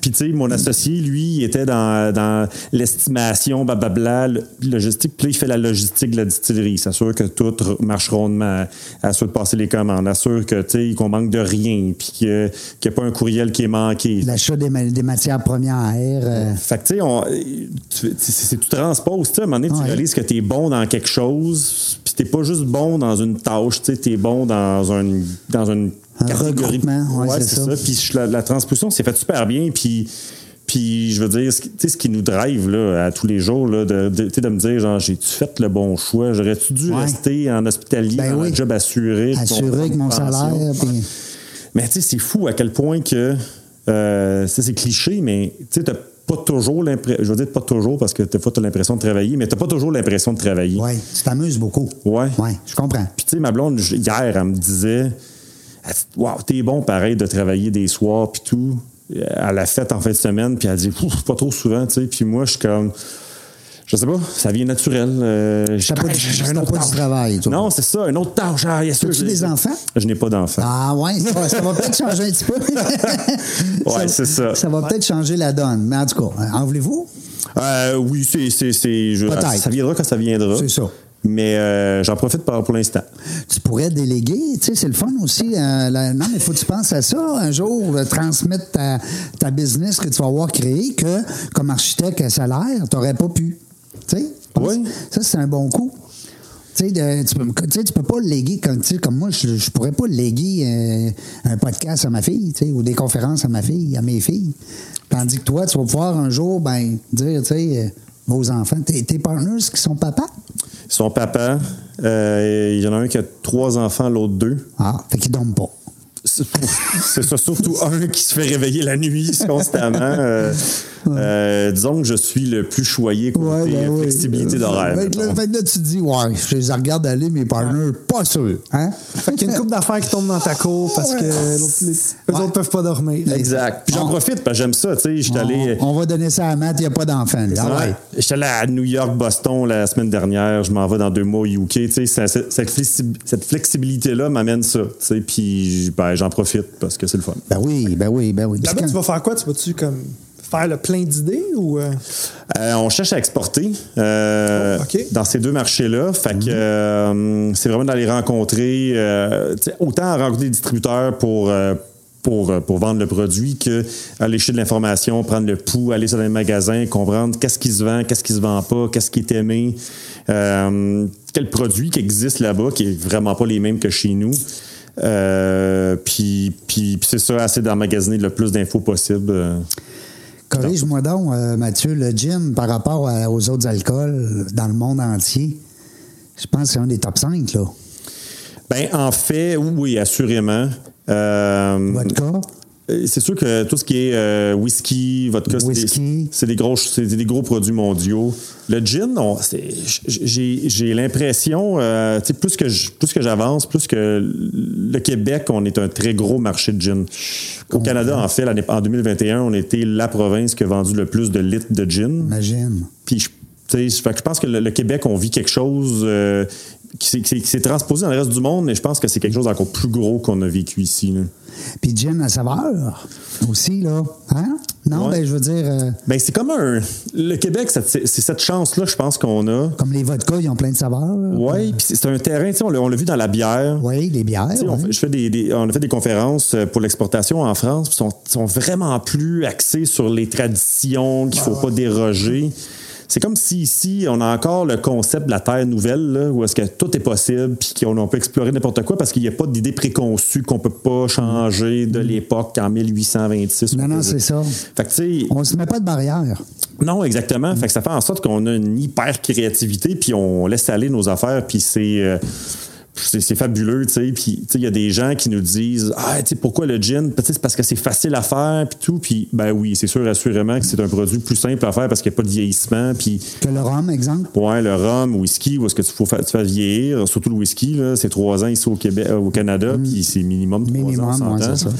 Puis, tu sais, mon associé, lui, il était dans, dans l'estimation, blablabla, logistique. Puis il fait la logistique de la distillerie. Il s'assure que tout marche rondement, assure de passer les commandes, assure que, tu sais, qu'on manque de rien, puis qu'il n'y a pas un courriel qui est manqué. L'achat des, ma- des matières premières. euh, Fait que, tu sais, on- tu, c'est- sais, à un moment donné, tu Ouais. réalises que tu es bon dans quelque chose, puis tu pas juste bon dans une tâche, sais, tu es bon dans un, dans une Un catégorie. ouais, c'est ça. Puis la, la transposition s'est faite super bien, puis. Puis, je veux dire, ce qui, tu sais, ce qui nous drive là, à tous les jours, là, de, de, de me dire, genre, j'ai-tu fait le bon choix? J'aurais-tu dû Ouais. rester en hospitalier, Ben dans oui. un job assuré? assurer avec mon salaire. puis- Mais tu sais, c'est fou à quel point que. Euh, ça, c'est cliché, mais tu sais, pas toujours l'impression. Je veux dire pas toujours parce que des fois, t'as l'impression de travailler, mais t'as pas toujours l'impression de travailler. Ouais, tu t'amuses beaucoup. Ouais. Ouais, je comprends. Puis tu sais, ma blonde, hier, elle me disait Waouh, t'es bon pareil de travailler des soirs, puis tout. Elle l'a fait en fin de semaine, puis elle dit pas trop souvent, tu sais. Puis moi, je suis comme. Je sais pas, ça vient naturel. Euh, j'ai- t'as autre pas du tâche. travail, toi. Non, c'est ça, une autre tâche. Ah, yes, As-tu des enfants? Je n'ai pas d'enfants. Ah ouais, ça, va- ça va peut-être changer un petit peu. Ouais, c'est ça. Ça va peut-être changer la donne. Mais en tout cas, en voulez-vous? Euh, oui, c'est, ça viendra quand ça viendra. C'est ça. Mais euh, j'en profite pour, pour l'instant. Tu pourrais déléguer, tu sais, c'est le fun aussi. euh, la- non, mais il faut que tu penses à ça un jour, euh, transmettre ta, ta business que tu vas avoir créé, que comme architecte à salaire, tu n'aurais pas pu. Oui. Ça, c'est un bon coup. Tu sais, de- tu peux, tu sais, tu peux pas léguer comme, comme moi, je, je pourrais pas léguer euh, un podcast à ma fille, tu sais, ou des conférences à ma fille, à mes filles. Tandis que toi, tu vas pouvoir un jour, ben, dire, tu sais, euh, vos enfants, tes, tes partners qui sont papas. Son papa, euh, il y en a un qui a trois enfants, l'autre deux. Ah, fait qu'ils dorment pas. c'est ça, surtout un qui se fait réveiller la nuit constamment. Euh, euh, disons que je suis le plus choyé côté Ouais, ben euh, flexibilité d'horaire. Fait que là, fait que là, tu te dis, ouais, je les regarde aller, mes partners, pas sûr. Hein? Fait qu'il y a une couple d'affaires qui tombent dans ta cour parce que les, eux autres peuvent pas dormir. Exact. Puis j'en profite parce que j'aime ça. Tu sais, j'étais allé. On, va donner ça à Matt, il n'y a pas d'enfant. J'étais allé à New York, Boston la semaine dernière. Je m'en vais dans deux mois au UK. Tu sais, ça- cette, cette flexi- cette flexibilité-là m'amène ça. Tu sais, puis ben, j'en profite parce que c'est le fun. Ben oui, ben oui, ben oui. Là-bas, quand- tu vas faire quoi? Tu vas-tu comme faire le plein d'idées ou. euh, Euh, on cherche à exporter euh, Oh, dans ces deux marchés-là. Fait Mhm. que euh, c'est vraiment d'aller rencontrer, euh, autant rencontrer des distributeurs pour. euh, pour, pour vendre le produit que aller chercher de l'information, prendre le pouls, aller sur les magasins, comprendre qu'est-ce qui se vend, qu'est-ce qui se vend pas, qu'est-ce qui est aimé, euh, quel produit qui existe là-bas qui est vraiment pas les mêmes que chez nous. Euh, puis, puis, puis c'est ça, essayer d'emmagasiner le plus d'infos possible. euh. Corrige-moi donc, euh, Mathieu, le gin par rapport à- aux autres alcools dans le monde entier, je pense que c'est un des top 5, là. Ben, en fait, oui, assurément. Vodka? Euh, C'est sûr que tout ce qui est euh, whisky, vodka, c'est des- Whisky. c'est des, gros, c'est des gros produits mondiaux. Le gin, j'ai l'impression, euh, plus que plus j'avance, plus que le Québec, on est un très gros marché de gin. Au Canada, en fait, en 2021, on était la province qui a vendu le plus de litres de gin. Imagine. Puis, je, tu sais, fait que je pense que le, le Québec, on vit quelque chose euh, qui s'est- transposé dans le reste du monde, mais je pense que c'est quelque chose d'encore plus gros qu'on a vécu ici. là. Puis gin à saveur aussi, là. Hein? Non, Ouais. ben, je veux dire, euh, Ben, c'est comme un. Le Québec, c'est cette chance-là, je pense qu'on a. comme les vodkas, ils ont plein de saveurs. Oui, puis c'est un terrain, tu sais, on l'a vu dans la bière. Oui, les bières. On, ouais. fait- je fais des, des- on a fait des conférences euh, pour l'exportation en France, puis sont, sont vraiment plus axés sur les traditions, qu'il faut pas déroger. C'est comme si ici, on a encore le concept de la terre nouvelle, là, où est-ce que tout est possible, puis qu'on on peut explorer n'importe quoi parce qu'il n'y a pas d'idée préconçue qu'on peut pas changer de l'époque en 1826. Non, on non, c'est ça. Fait que, On se met pas de barrière. non, exactement. Fait que ça fait en sorte qu'on a une hyper créativité, puis on laisse aller nos affaires, puis c'est. euh, c'est fabuleux, tu sais. Puis, tu sais, il y a des gens qui nous disent Ah, tu sais, pourquoi le gin c'est parce que c'est facile à faire, puis tout. Puis, ben oui, c'est sûr, assurément que c'est un produit plus simple à faire parce qu'il n'y a pas de vieillissement. Puis, Que le rhum, exemple? ouais, le rhum, whisky, où est-ce que tu faut tu fais vieillir Surtout le whisky, là, c'est trois ans ici au, Québec, euh, au Canada, puis c'est minimum trois Mm. Minimum, ouais, c'est ça.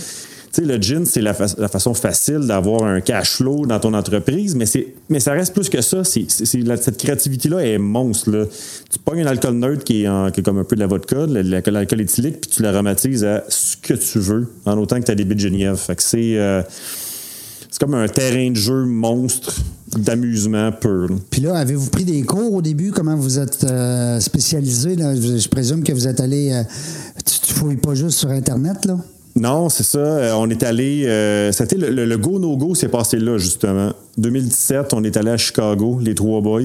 Sais, le gin, c'est la, fa- la façon facile d'avoir un cash flow dans ton entreprise, mais, mais ça reste plus que ça. Cette créativité-là est monstre. Tu pognes un alcool neutre qui est, comme un peu de la vodka, l'alcool, éthylique, puis tu l'aromatises à ce que tu veux, en autant que tu as des bits de Geneviève. Fait que c'est, euh, c'est comme un terrain de jeu monstre d'amusement pur. Puis là, avez-vous pris des cours au début? Comment vous êtes euh, spécialisé? Je présume que vous êtes allé. euh, tu, tu fouilles pas juste sur Internet, là? Non, c'est ça. Euh, on est allé. euh, c'était le, le- le go no go s'est passé là justement. 2017, on est allé à Chicago, les trois boys.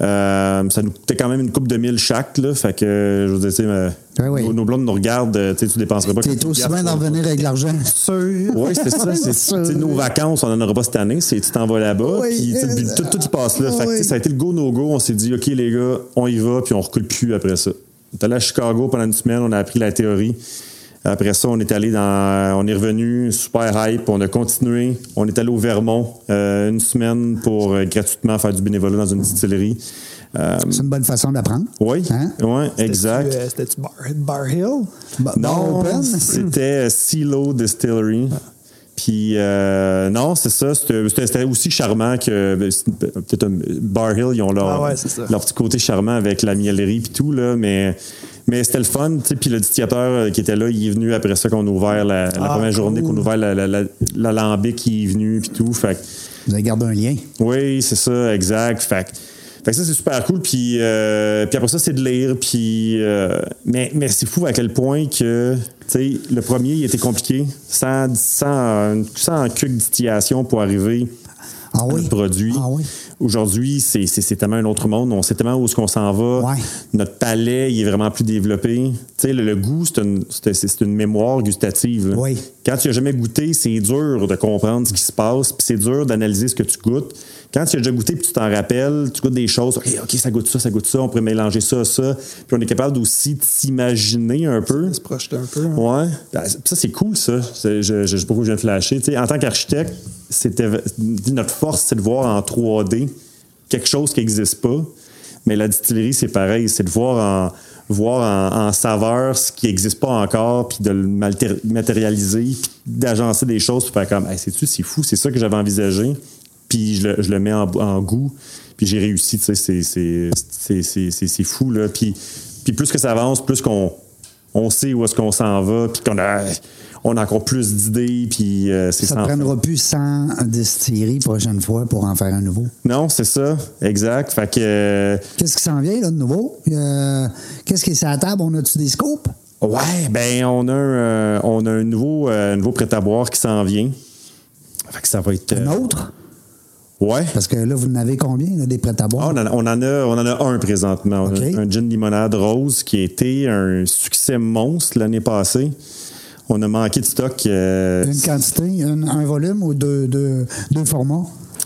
Euh, ça nous coûtait quand même une coupe de mille chaque là. Fait que euh, je vous sais, euh, Ouais, oui. nos, nos blondes nous regardent. euh, tu dépenserais pas. T'es 40 aussi bien d'en revenir avec l'argent. Sûr. Oui, c'est ça. C'est, nos vacances, on n'en aura pas cette année. C'est, tu t'en vas là-bas. Oui, puis, euh, tout, tout y passe là. Fait que, oui. ça a été le go-no-go. On s'est dit, OK, les gars, on y va, puis on recule plus après ça. On est allé à Chicago pendant une semaine, on a appris la théorie. Après ça, on est allé dans. On est revenu, super hype. On a continué. On est allé au Vermont euh, une semaine pour euh, gratuitement faire du bénévolat dans une distillerie. Euh, C'est une bonne façon d'apprendre. oui, Hein? ouais, exact. C'était-tu, euh, C'était-tu Bar, Bar Hill? Bar Non, c'était CeeLo Distillery. Puis, euh, non, c'est ça. C'était aussi charmant que. ben, Peut-être un Bar Hill, ils ont leur, Ah ouais, leur petit côté charmant avec la miellerie puis tout, là. Mais, mais c'était le fun, tu sais. Puis le distillateur euh, qui était là, il est venu après ça qu'on a ouvert la, la Ah, première journée, qu'on a ouvert la- la- il est venu puis tout. Fait Vous avez gardé un lien. oui, c'est ça, exact. Fait, fait que ça, c'est super cool. Puis, euh, puis après ça, c'est de lire. Puis, euh, mais mais c'est fou à quel point que, tu sais, le premier, il était compliqué. Sans, sans, sans cuque distillation pour arriver Ah oui? le produit. Ah oui? Aujourd'hui, c'est, c'est, c'est tellement un autre monde. On sait tellement où est-ce qu'on s'en va. Ouais. Notre palais, il est vraiment plus développé. Tu sais, le, le goût, c'est une, c'est, c'est une mémoire gustative. Quand tu n'as jamais goûté, c'est dur de comprendre ce qui se passe, puis c'est dur d'analyser ce que tu goûtes. Quand tu as déjà goûté, puis tu t'en rappelles, tu goûtes des choses, OK, OK, ça goûte ça, ça goûte ça, on pourrait mélanger ça, ça. Puis on est capable aussi de s'imaginer un peu. Se projeter un peu. hein. Ouais. Ben, ça, c'est cool, ça. C'est- Je, je, je sais pas pourquoi je viens de flasher. Tu sais, en tant qu'architecte, c'était notre force, c'est de voir en 3D quelque chose qui n'existe pas. Mais la distillerie, c'est pareil. C'est de voir en, voir en, saveur ce qui n'existe pas encore, puis de le matérialiser, puis d'agencer des choses, puis faire comme, hey, sais-tu, c'est fou, c'est ça que j'avais envisagé. Puis je le, je le mets en, goût, puis j'ai réussi, tu sais, c'est fou, là. Puis, puis plus que ça avance, plus qu'on on sait où est-ce qu'on s'en va, puis qu'on a, on a encore plus d'idées, puis euh, c'est Ça ne prendra plus 100 distilleries prochaine fois pour en faire un nouveau. Non, c'est ça, exact. Fait que, euh, Qu'est-ce qui s'en vient là, de nouveau? Euh, Qu'est-ce qui est sur la table? On a-tu des scopes? ouais, ben, on a un, on a un nouveau, nouveau prêt-à-boire qui s'en vient. Fait que ça va être. Un autre? Ouais. Parce que là, vous en avez combien, là, des prêts à Ah, boire? on, en a, on, en a, on en a un présentement. OK. Un gin limonade rose qui a été un succès monstre l'année passée. On a manqué de stock. euh, Une quantité, une- un volume ou deux, deux, deux formats?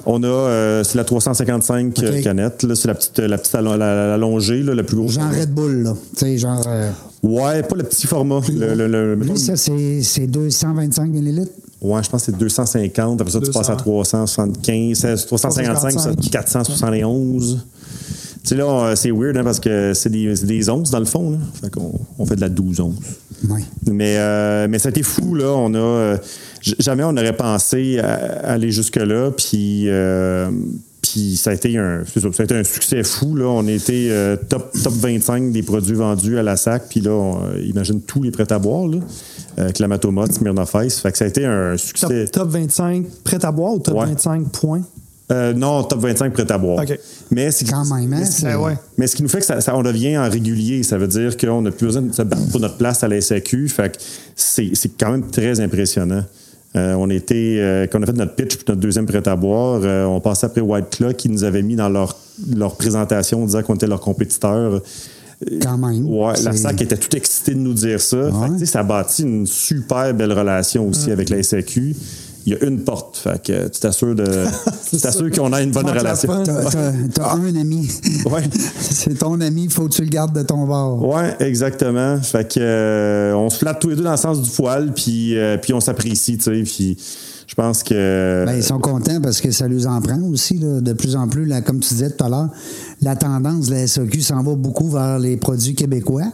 on a euh, c'est la 355 OK. canette. là, C'est la petite, la petite allon- la- la plus grosse. Genre Red Bull, là. Tu sais, genre. euh, Ouais, pas le petit format. Le, le- le- mettons- lui, ça, c'est c'est 225 millilitres. Ouais, je pense que c'est 250. Après ça, tu 200. passes à 375. c'est 355, ça, 471. Sais, là, c'est weird hein, parce que c'est des, onces dans le fond. Là. Fait qu'on on fait de la 12 onces. Oui. Mais, euh, mais ça a été fou, là. On a. euh, jamais on aurait pensé à- aller jusque-là. Puis. euh, puis ça a été un, c'est ça, ça a été un succès fou. Là. On était euh, top, top 25 des produits vendus à la SAC. Puis là, on, euh, imagine tous les prêts à boire. Là. Euh, Clamatomate, Smirnoff Ice. Fait que ça a été un succès. top 25 prêt à boire ou top Ouais. 25 points? Euh, non, top 25 prêt à boire. Mais c'est Quand même, hein? mais c'est- Ben ouais. mais ce qui nous fait que ça, ça- on devient en régulier, ça veut dire qu'on n'a plus besoin de se battre pour notre place à la SAQ. Fait que c'est c'est quand même très impressionnant. Euh, on était, euh, quand on a fait notre pitch pour notre deuxième prêt à boire, euh, on passait après White Claw qui nous avait mis dans leur, leur présentation en disant qu'on était leur compétiteur. Quand même. Ouais, la SAC était tout excitée de nous dire ça. Fait que, Ouais. tu sais, ça a bâti une super belle relation aussi avec la SAQ. Il y a une porte. Fait que tu t'assures de, tu t'assures qu'on a une bonne relation. T'as un ami. Ouais. c'est ton ami, faut que tu le gardes de ton bord. Ouais, exactement. Fait que euh, on se flatte tous les deux dans le sens du poil, puis euh, puis on s'apprécie, tu sais. Puis je pense que Ben, ils sont contents parce que ça les en prend aussi. là, de plus en plus, là, comme tu disais tout à l'heure, la tendance de la SAQ s'en va beaucoup vers les produits québécois.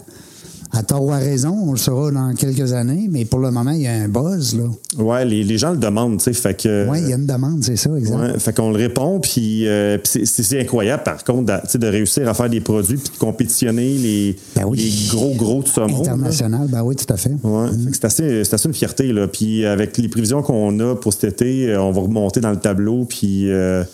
À tort ou à raison, on le saura dans quelques années, mais pour le moment, il y a un buzz. Là. ouais, les, les gens le demandent, tu sais. Fait que il y a une demande, c'est ça, exact. Ouais, fait qu'on le répond, puis, euh, puis c'est- incroyable, par contre, sais, de réussir à faire des produits puis de compétitionner les, Ben oui. les gros, gros de ce monde. International, ben oui, tout à fait. Ouais, fait que c'est assez, c'est assez une fierté. Là. Puis avec les prévisions qu'on a pour cet été, euh, on va remonter dans le tableau. Puis euh,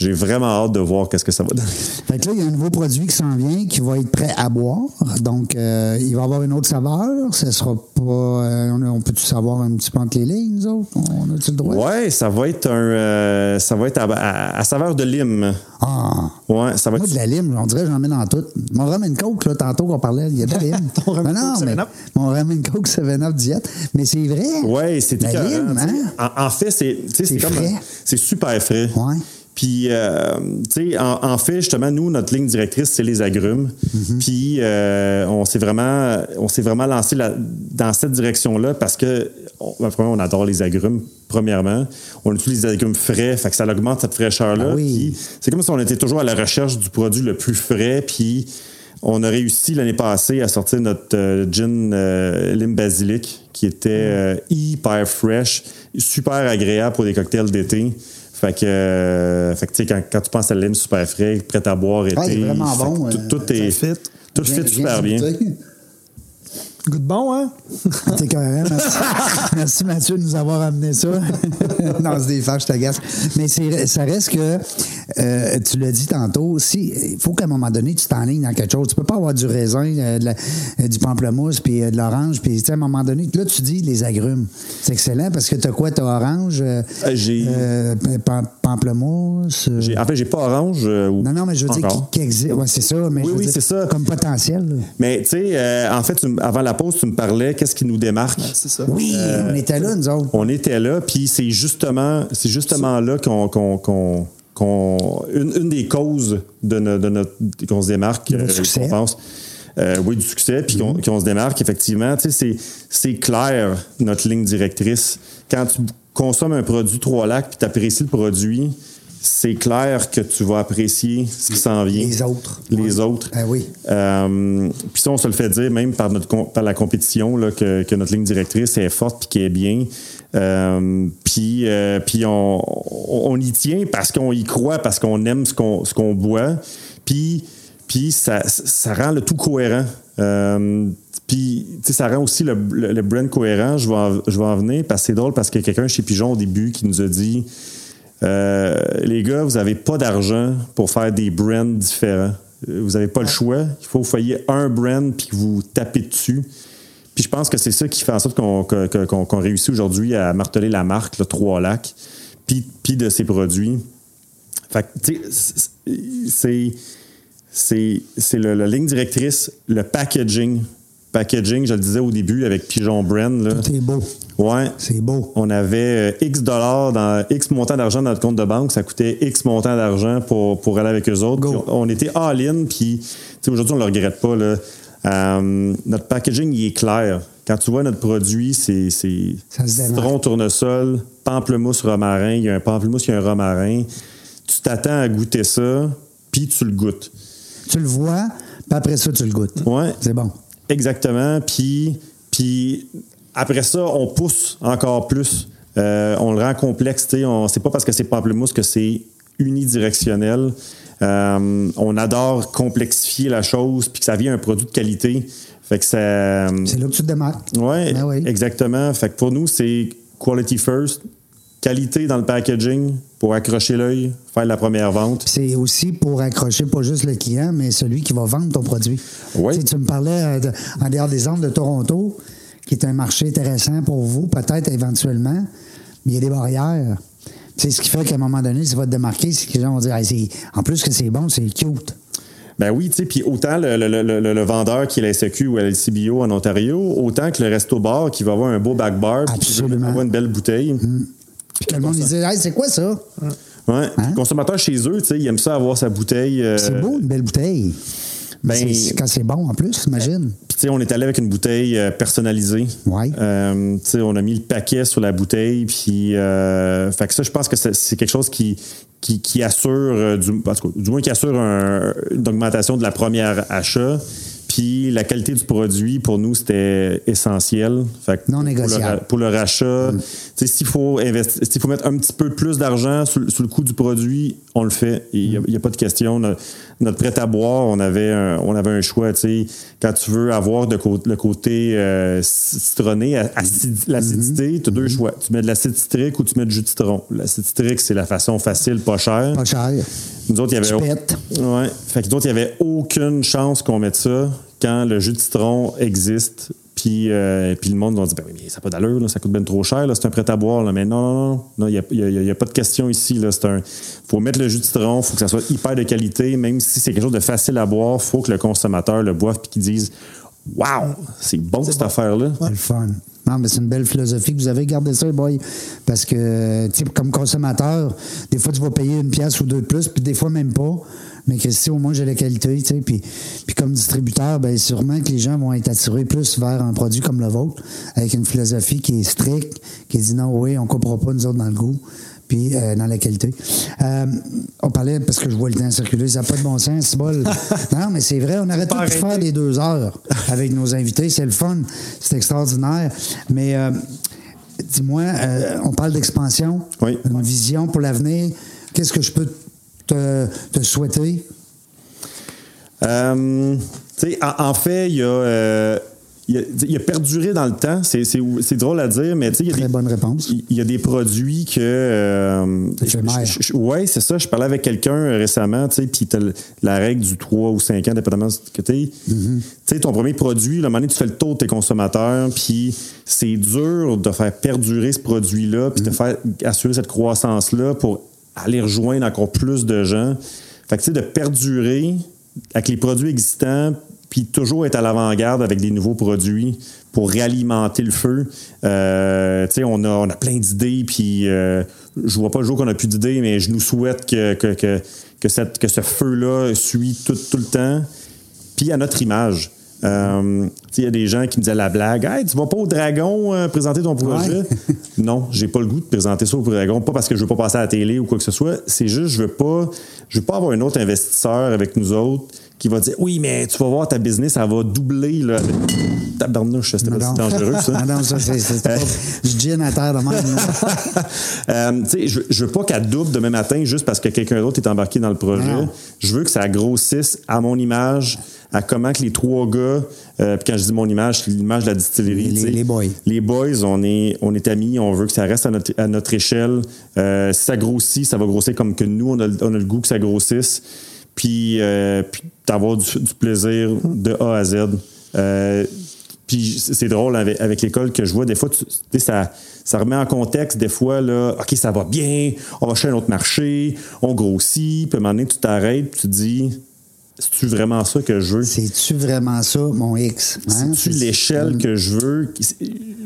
j'ai vraiment hâte de voir qu'est-ce que ça va donner. Fait que là, il y a un nouveau produit qui s'en vient, qui va être prêt à boire. Donc, euh, il va avoir une autre saveur. Ce sera pas. euh, on, peut-tu savoir un petit peu entre les lignes, nous autres? On a-tu le droit? Ouais, ça va être un, euh, ça va être à, à- à saveur de lime. Ah! Ouais, ça va Moi, être. de la lime, on dirait que j'en mets dans tout. Mon rum and coke, là, tantôt qu'on parlait, il y a de la lime. Ton rum Ben non, coke, mais 7-Up. mon rum and coke 7-Up diète. Mais c'est vrai. Ouais, c'est La lime, hein? En, en fait, c'est, c'est comme, frais. c'est super frais. Ouais. Puis, euh, tu sais, en, en fait, justement, nous, notre ligne directrice, c'est les agrumes. Mm-hmm. Puis, euh, on s'est vraiment, on s'est vraiment lancé dans cette direction-là parce que, on, ben, premièrement, on adore les agrumes. Premièrement, on utilise des agrumes frais, fait que ça augmente cette fraîcheur-là. Ah oui. C'est comme si on était toujours à la recherche du produit le plus frais. Puis, on a réussi l'année passée à sortir notre euh, gin euh, lime basilic qui était euh, hyper fresh, super agréable pour des cocktails d'été. Fait que, euh, fait que tu sais, quand, quand tu penses à la lime super frais, prêt à boire été, Ah, il est vraiment bon, tout, euh, tout est, fit. tout fit super bien. Goûter. Goût de bon, hein? T'es cohérent. Merci. Merci, Mathieu de nous avoir amené ça. non, c'est des fâches, je t'agace. Mais c'est- ça reste que, euh, tu l'as dit tantôt, si, il faut qu'à un moment donné, tu t'enlignes dans quelque chose. Tu peux pas avoir du raisin, euh, de la- euh, du pamplemousse, puis euh, de l'orange, puis tu sais, à un moment donné, là, tu dis les agrumes. C'est excellent parce que t'as quoi? T'as orange, euh, Euh, j'ai- euh, pam- pamplemousse. euh, J'ai- En fait, j'ai pas orange. euh, ou- non, non, mais je veux dire encore. qui, qui existe. Ouais, c'est ça. Mais Oui, oui, dire, c'est ça. Comme potentiel. là. Mais tu sais, euh, en fait, tu avant la pause, tu me parlais, qu'est-ce qui nous démarque? C'est ça. Oui, on était là, nous autres. On était là, puis c'est justement, c'est justement là qu'on, qu'on- qu'on- qu'on- une, une des causes de, no- de notre, qu'on se démarque, De votre euh, pense. Euh, oui, du succès, puis qu'on, qu'on se démarque, effectivement. Tu sais, c'est, c'est clair, notre ligne directrice. Quand tu consommes un produit Trois Lacs, puis tu apprécies le produit, c'est clair que tu vas apprécier ce qui s'en vient. Les autres. Les autres. Ah oui. Euh, puis ça, on se le fait dire même par, notre, com- par la compétition, là, que, que notre ligne directrice est forte puis qu'elle est bien. Euh, puis euh, puis on, on, y tient parce qu'on y croit, parce qu'on aime ce qu'on ce qu'on boit. Puis, puis ça, ça rend le tout cohérent. Puis, ça rend aussi le, le, le brand cohérent. Je vais, en, je vais en venir parce que c'est drôle parce qu'il y a quelqu'un chez Pigeon au début qui nous a dit euh, les gars, vous n'avez pas d'argent pour faire des brands différents. Euh, Vous n'avez pas le choix. Il faut que vous soyez un brand puis que vous tapez dessus. Puis je pense que c'est ça qui fait en sorte qu'on réussit aujourd'hui à marteler la marque, le Trois Lacs, puis, puis de ses produits. Fait que, tu sais, c'est- c'est c'est le- la ligne directrice, le packaging. Packaging, je le disais au début avec Pigeon Brand. Là. C'est beau. Ouais. C'est beau. On avait euh, X dollars, dans X montant d'argent dans notre compte de banque. Ça coûtait X montant d'argent pour, pour aller avec eux autres. Go. On était all-in. Puis aujourd'hui, on ne le regrette pas. Là. Euh, notre packaging, il est clair. Quand tu vois notre produit, c'est citron, tournesol, pamplemousse, romarin. Il y a un pamplemousse, il y a un romarin. Tu t'attends à goûter ça, puis tu le goûtes. Tu le vois, puis après ça, tu le goûtes. Ouais. C'est bon. Exactement. Puis, puis après ça, on pousse encore plus. Euh, on le rend complexe. On- C'est pas parce que c'est pamplemousse que c'est unidirectionnel. Euh, on adore complexifier la chose puis que ça vient un produit de qualité. Fait que ça. C'est là que tu te démarques. Ouais, Ben oui. exactement. Fait que pour nous, c'est quality first, qualité dans le packaging pour accrocher l'œil, faire la première vente. C'est aussi pour accrocher pas juste le client, mais celui qui va vendre ton produit. Oui. Tu sais, tu me parlais euh, de- en dehors des Andes de Toronto, qui est un marché intéressant pour vous, peut-être éventuellement, mais il y a des barrières. Sais, ce qui fait qu'à un moment donné, ça va te démarquer, c'est que les gens vont dire Hey, c'est- en plus que c'est bon, c'est cute. Ben oui, tu sais, puis autant le, le- le- le- vendeur qui est la SQ ou la LCBO en Ontario, autant que le resto-bar qui va avoir un beau back bar puis qui Absolument. avoir une belle bouteille. Puis que le monde il dit Hey, c'est quoi ça? Ouais. Puis Le consommateur chez eux, tu sais, il aime ça avoir sa bouteille. euh, Hein? C'est beau, une belle bouteille. ben- C'est- quand c'est bon en plus, imagine. Puis tu sais, on est allé avec une bouteille euh, personnalisée. Ouais. Euh, tu sais, on a mis le paquet sur la bouteille, puis euh, fait que ça, je pense que c'est quelque chose qui qui, qui assure du, en tout cas, du moins qui assure un- une augmentation de la première achat. Puis la qualité du produit, pour nous, c'était essentiel. Fait que Non pour le négociable. ra- Pour le, rachat, sais, s'il faut investir, s'il faut mettre un petit peu plus d'argent sur, le coût du produit, on le fait. Il n'y a, pas de question. Notre, notre prêt à boire, on avait un, on avait un choix. Quand tu veux avoir de le côté euh, citronné, acide- l'acidité, tu as deux choix. Tu mets de l'acide citrique ou tu mets du jus de citron. L'acide citrique, c'est la façon facile, pas chère. Pas cher. Nous autres, il y avait. Ouais. Fait que nous autres, il n'y avait aucune chance qu'on mette ça quand le jus de citron existe. Puis, euh, puis le monde va dire ben oui, mais ça n'a pas d'allure, là, ça coûte bien trop cher, là, c'est un prêt à boire. Là. Mais non, non, il n'y a, il y a- il y a pas de question ici. Il faut mettre le jus de citron, il faut que ça soit hyper de qualité. Même si c'est quelque chose de facile à boire, il faut que le consommateur le boive et qu'il dise Waouh, c'est bon cette affaire-là. C'est le fun. Non, mais c'est une belle philosophie que vous avez. Gardez ça, boy. Parce que, tu sais, comme consommateur, des fois, tu vas payer une pièce ou deux de plus, puis des fois, même pas. Mais que si au moins j'ai la qualité, tu sais. Puis, puis comme distributeur, ben sûrement que les gens vont être attirés plus vers un produit comme le vôtre, avec une philosophie qui est stricte, qui dit non, oui, on ne coupera pas nous autres dans le goût puis euh, dans la qualité. Euh, on parlait, parce que je vois le temps circuler, ça n'a pas de bon sens, c'est bol. non, mais c'est vrai, on aurait tout pu faire des deux heures avec nos invités, c'est le fun, c'est extraordinaire. Mais euh, dis-moi, euh, on parle d'expansion, Oui. une vision pour l'avenir. Qu'est-ce que je peux te, te souhaiter? Euh, tu sais, en, en fait, il y a, euh, il a, il a perduré dans le temps. C'est, drôle à dire, mais tu sais, il y a des, bonne réponse. il il y a des produits que. Euh, ouais, c'est ça. Je parlais avec quelqu'un euh, récemment, tu sais, puis la règle du 3 ou 5 ans, dépendamment de ce que. Mm-hmm. Tu sais, ton premier produit, un moment donné, tu fais le tour de tes consommateurs, puis c'est dur de faire perdurer ce produit-là, puis de faire assurer cette croissance-là pour aller rejoindre encore plus de gens. Fait que, tu sais, de perdurer avec les produits existants, puis toujours être à l'avant-garde avec des nouveaux produits pour réalimenter le feu. Euh, tu sais, on a, on a plein d'idées, puis euh, je vois pas le jour qu'on a plus d'idées, mais je nous souhaite que, que, que, que, ce feu-là suit tout, tout le temps. Puis à notre image. Euh, Il y a des gens qui me disaient la blague Hey, tu vas pas au Dragon euh, présenter ton projet? Non, j'ai pas le goût de présenter ça au Dragon. Pas parce que je veux pas passer à la télé ou quoi que ce soit. C'est juste, je veux pas, je veux pas avoir un autre investisseur avec nous autres qui va dire Oui, mais tu vas voir ta business, ça va doubler. Là. Tabarnouche, c'était pas si dangereux, ça. Non, ça, c'est pas du gin à terre de même. là. Euh, tu sais, je, je veux pas qu'elle double demain matin juste parce que quelqu'un d'autre est embarqué dans le projet. Non. Je veux que ça grossisse à mon image, à comment que les trois gars, euh, puis quand je dis mon image, c'est l'image de la distillerie. Les- boys. Les boys, on est, on est amis, on veut que ça reste à notre, à notre échelle. Euh, si ça grossit, ça va grossir comme que nous, on a, le- on a le goût que ça grossisse. Puis, euh, puis d'avoir du, du plaisir de A à Z. Euh, puis c'est drôle avec, avec l'école que je vois, des fois, tu, sais, ça, ça remet en contexte, des fois, là, OK, ça va bien, on va chercher un autre marché, on grossit, puis à un moment donné, tu t'arrêtes, puis tu te dis, c'est-tu vraiment ça que je veux? C'est-tu vraiment ça, mon X? Hein? C'est-tu l'échelle que je veux?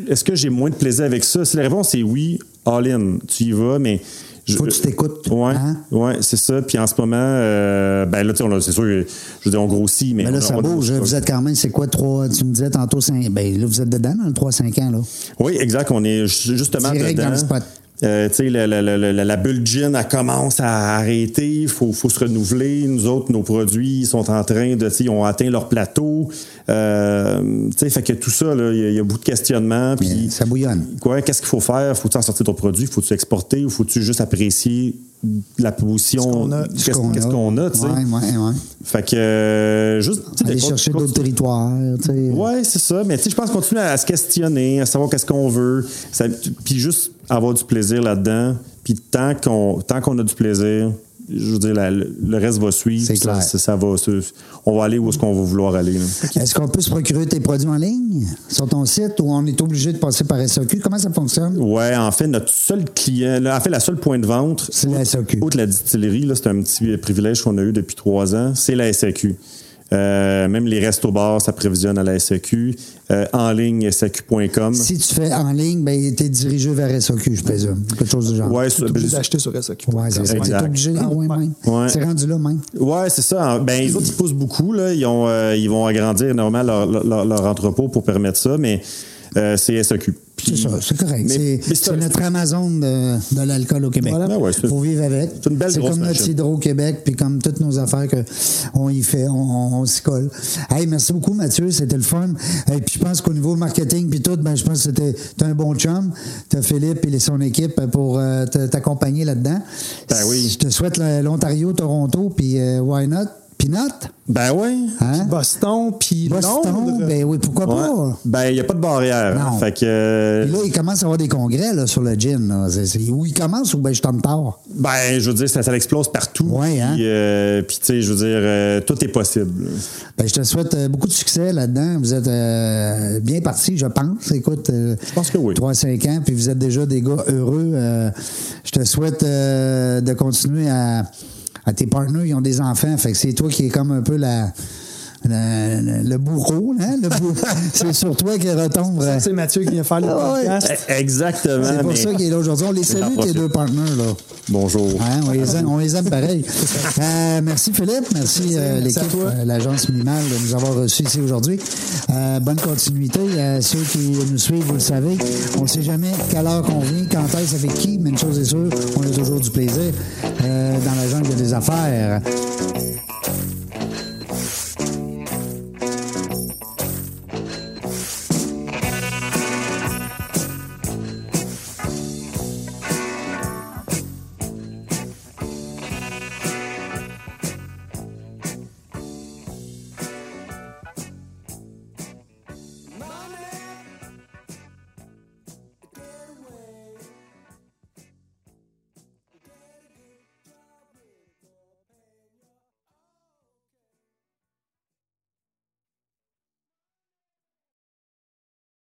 Est-ce que j'ai moins de plaisir avec ça? Si la réponse est oui, all in, tu y vas, mais. je- Faut que tu t'écoutes, Ouais, hein? ouais, c'est ça. Puis en ce moment, euh, ben là, c'est sûr, je veux dire, on grossit, mais. Mais là, on ça on bouge. Vous êtes quand même, c'est quoi, trois, tu me disais tantôt, cinq, ben là, vous êtes dedans dans le 3-5 ans, là? Oui, exact. On est ju- justement Direct dedans. dans le spot. Euh, la, la, la, la, la bulle gin, elle commence à arrêter. Il faut, faut se renouveler. Nous autres, nos produits ils sont en train de, ils ont atteint leur plateau. Euh, fait que tout ça, il y, a- il y a beaucoup de questionnements. Ça bouillonne. quoi, qu'est-ce qu'il faut faire? Faut-tu en sortir ton produit? Faut-tu exporter? Ou faut-tu juste apprécier la position? Ce qu'on a. Qu'est-ce qu'est-ce qu'on a, tu sais? Ouais, ouais, ouais. Fait que, euh, juste, Aller chercher d'autres territoires, tu sais. Ouais, c'est ça. Mais tu sais, je pense continuer à se questionner, à savoir qu'est-ce qu'on veut, puis juste avoir du plaisir là-dedans. Puis tant qu'on tant qu'on a du plaisir, je veux dire, la- le, reste va suivre. C'est puis ça, clair. ça, ça va, ça- on va aller où est-ce qu'on va vouloir aller. Est-ce qu'on peut se procurer tes produits en ligne sur ton site ou on est obligé de passer par SAQ? Comment ça fonctionne? Ouais, en fait, notre seul client, là, en fait, la seule point de vente, C'est la SAQ. Outre la distillerie, c'est un petit privilège qu'on a eu depuis trois ans, c'est la SAQ. Euh, même les restos-bars s'apprévisionnent à la SAQ. Euh, en ligne, SAQ.com. Si tu fais en ligne, ben, tu es dirigé vers SAQ, je présume. Quelque chose du genre. Ouais, Tu es ça- obligé d'acheter sur SAQ. Ouais, c'est ça. Exact. T'es obligé. Ah, ouais, même. Ouais. C'est rendu là, même. Ouais, c'est ça. Ben, les autres, ils poussent beaucoup. Là. Ils, ont, euh, ils vont agrandir énormément leur, leur- leur entrepôt pour permettre ça, mais euh. Puis- C'est ça, c'est correct. C'est- notre Amazon de, de l'alcool au Québec. Voilà. Ben ouais, faut vivre avec. c'est une belle C'est comme notre. Hydro-Québec, puis comme toutes nos affaires que on y fait, on, s'y colle. Hey, merci beaucoup, Mathieu. C'était le fun. Et puis je pense qu'au niveau marketing puis tout, ben je pense que c'était un bon chum. T'as Philippe et son équipe pour euh, t'accompagner là-dedans. Ben oui. Je te souhaite l'Ontario, Toronto, puis euh, why not? Peanut? Ben oui. Hein? Boston, puis Boston? Londres. Ben oui, pourquoi Ouais. pas? Ben, il n'y a pas de barrière. hein. Non. Fait que. euh, Puis là, il commence à avoir des congrès là, sur le gin. Là. C'est- c'est- où il commence ou ben je tombe tard? Ben, je veux dire, ça, ça explose partout. Ouais, hein? Puis, euh, puis, tu sais, je veux dire, euh, tout est possible. Ben, je te souhaite euh, beaucoup de succès là-dedans. Vous êtes euh, bien parti, je pense. Écoute, euh, Je pense que oui. 3-5 ans, puis vous êtes déjà des gars heureux. Euh, je te souhaite euh, de continuer à, à tes partenaires, ils ont des enfants, fait que c'est toi qui est comme un peu la, le bourreau, hein? Le bourreau. c'est sur toi qui retombe. euh, C'est Mathieu qui vient faire le Ah ouais. podcast. Eh, Exactement. C'est pour mais- ça qu'il est là aujourd'hui. On les salue, tes deux partenaires, là. Bonjour. Hein, on, les aime, on les aime pareil. Euh, merci Philippe, merci euh, l'équipe, euh, l'agence minimale de nous avoir reçus ici aujourd'hui. Euh, bonne continuité. Ceux qui nous suivent, vous le savez, on ne sait jamais quelle heure qu'on vient, quand est-ce, avec qui, mais une chose est sûre, on a toujours du plaisir euh, dans la jungle des affaires.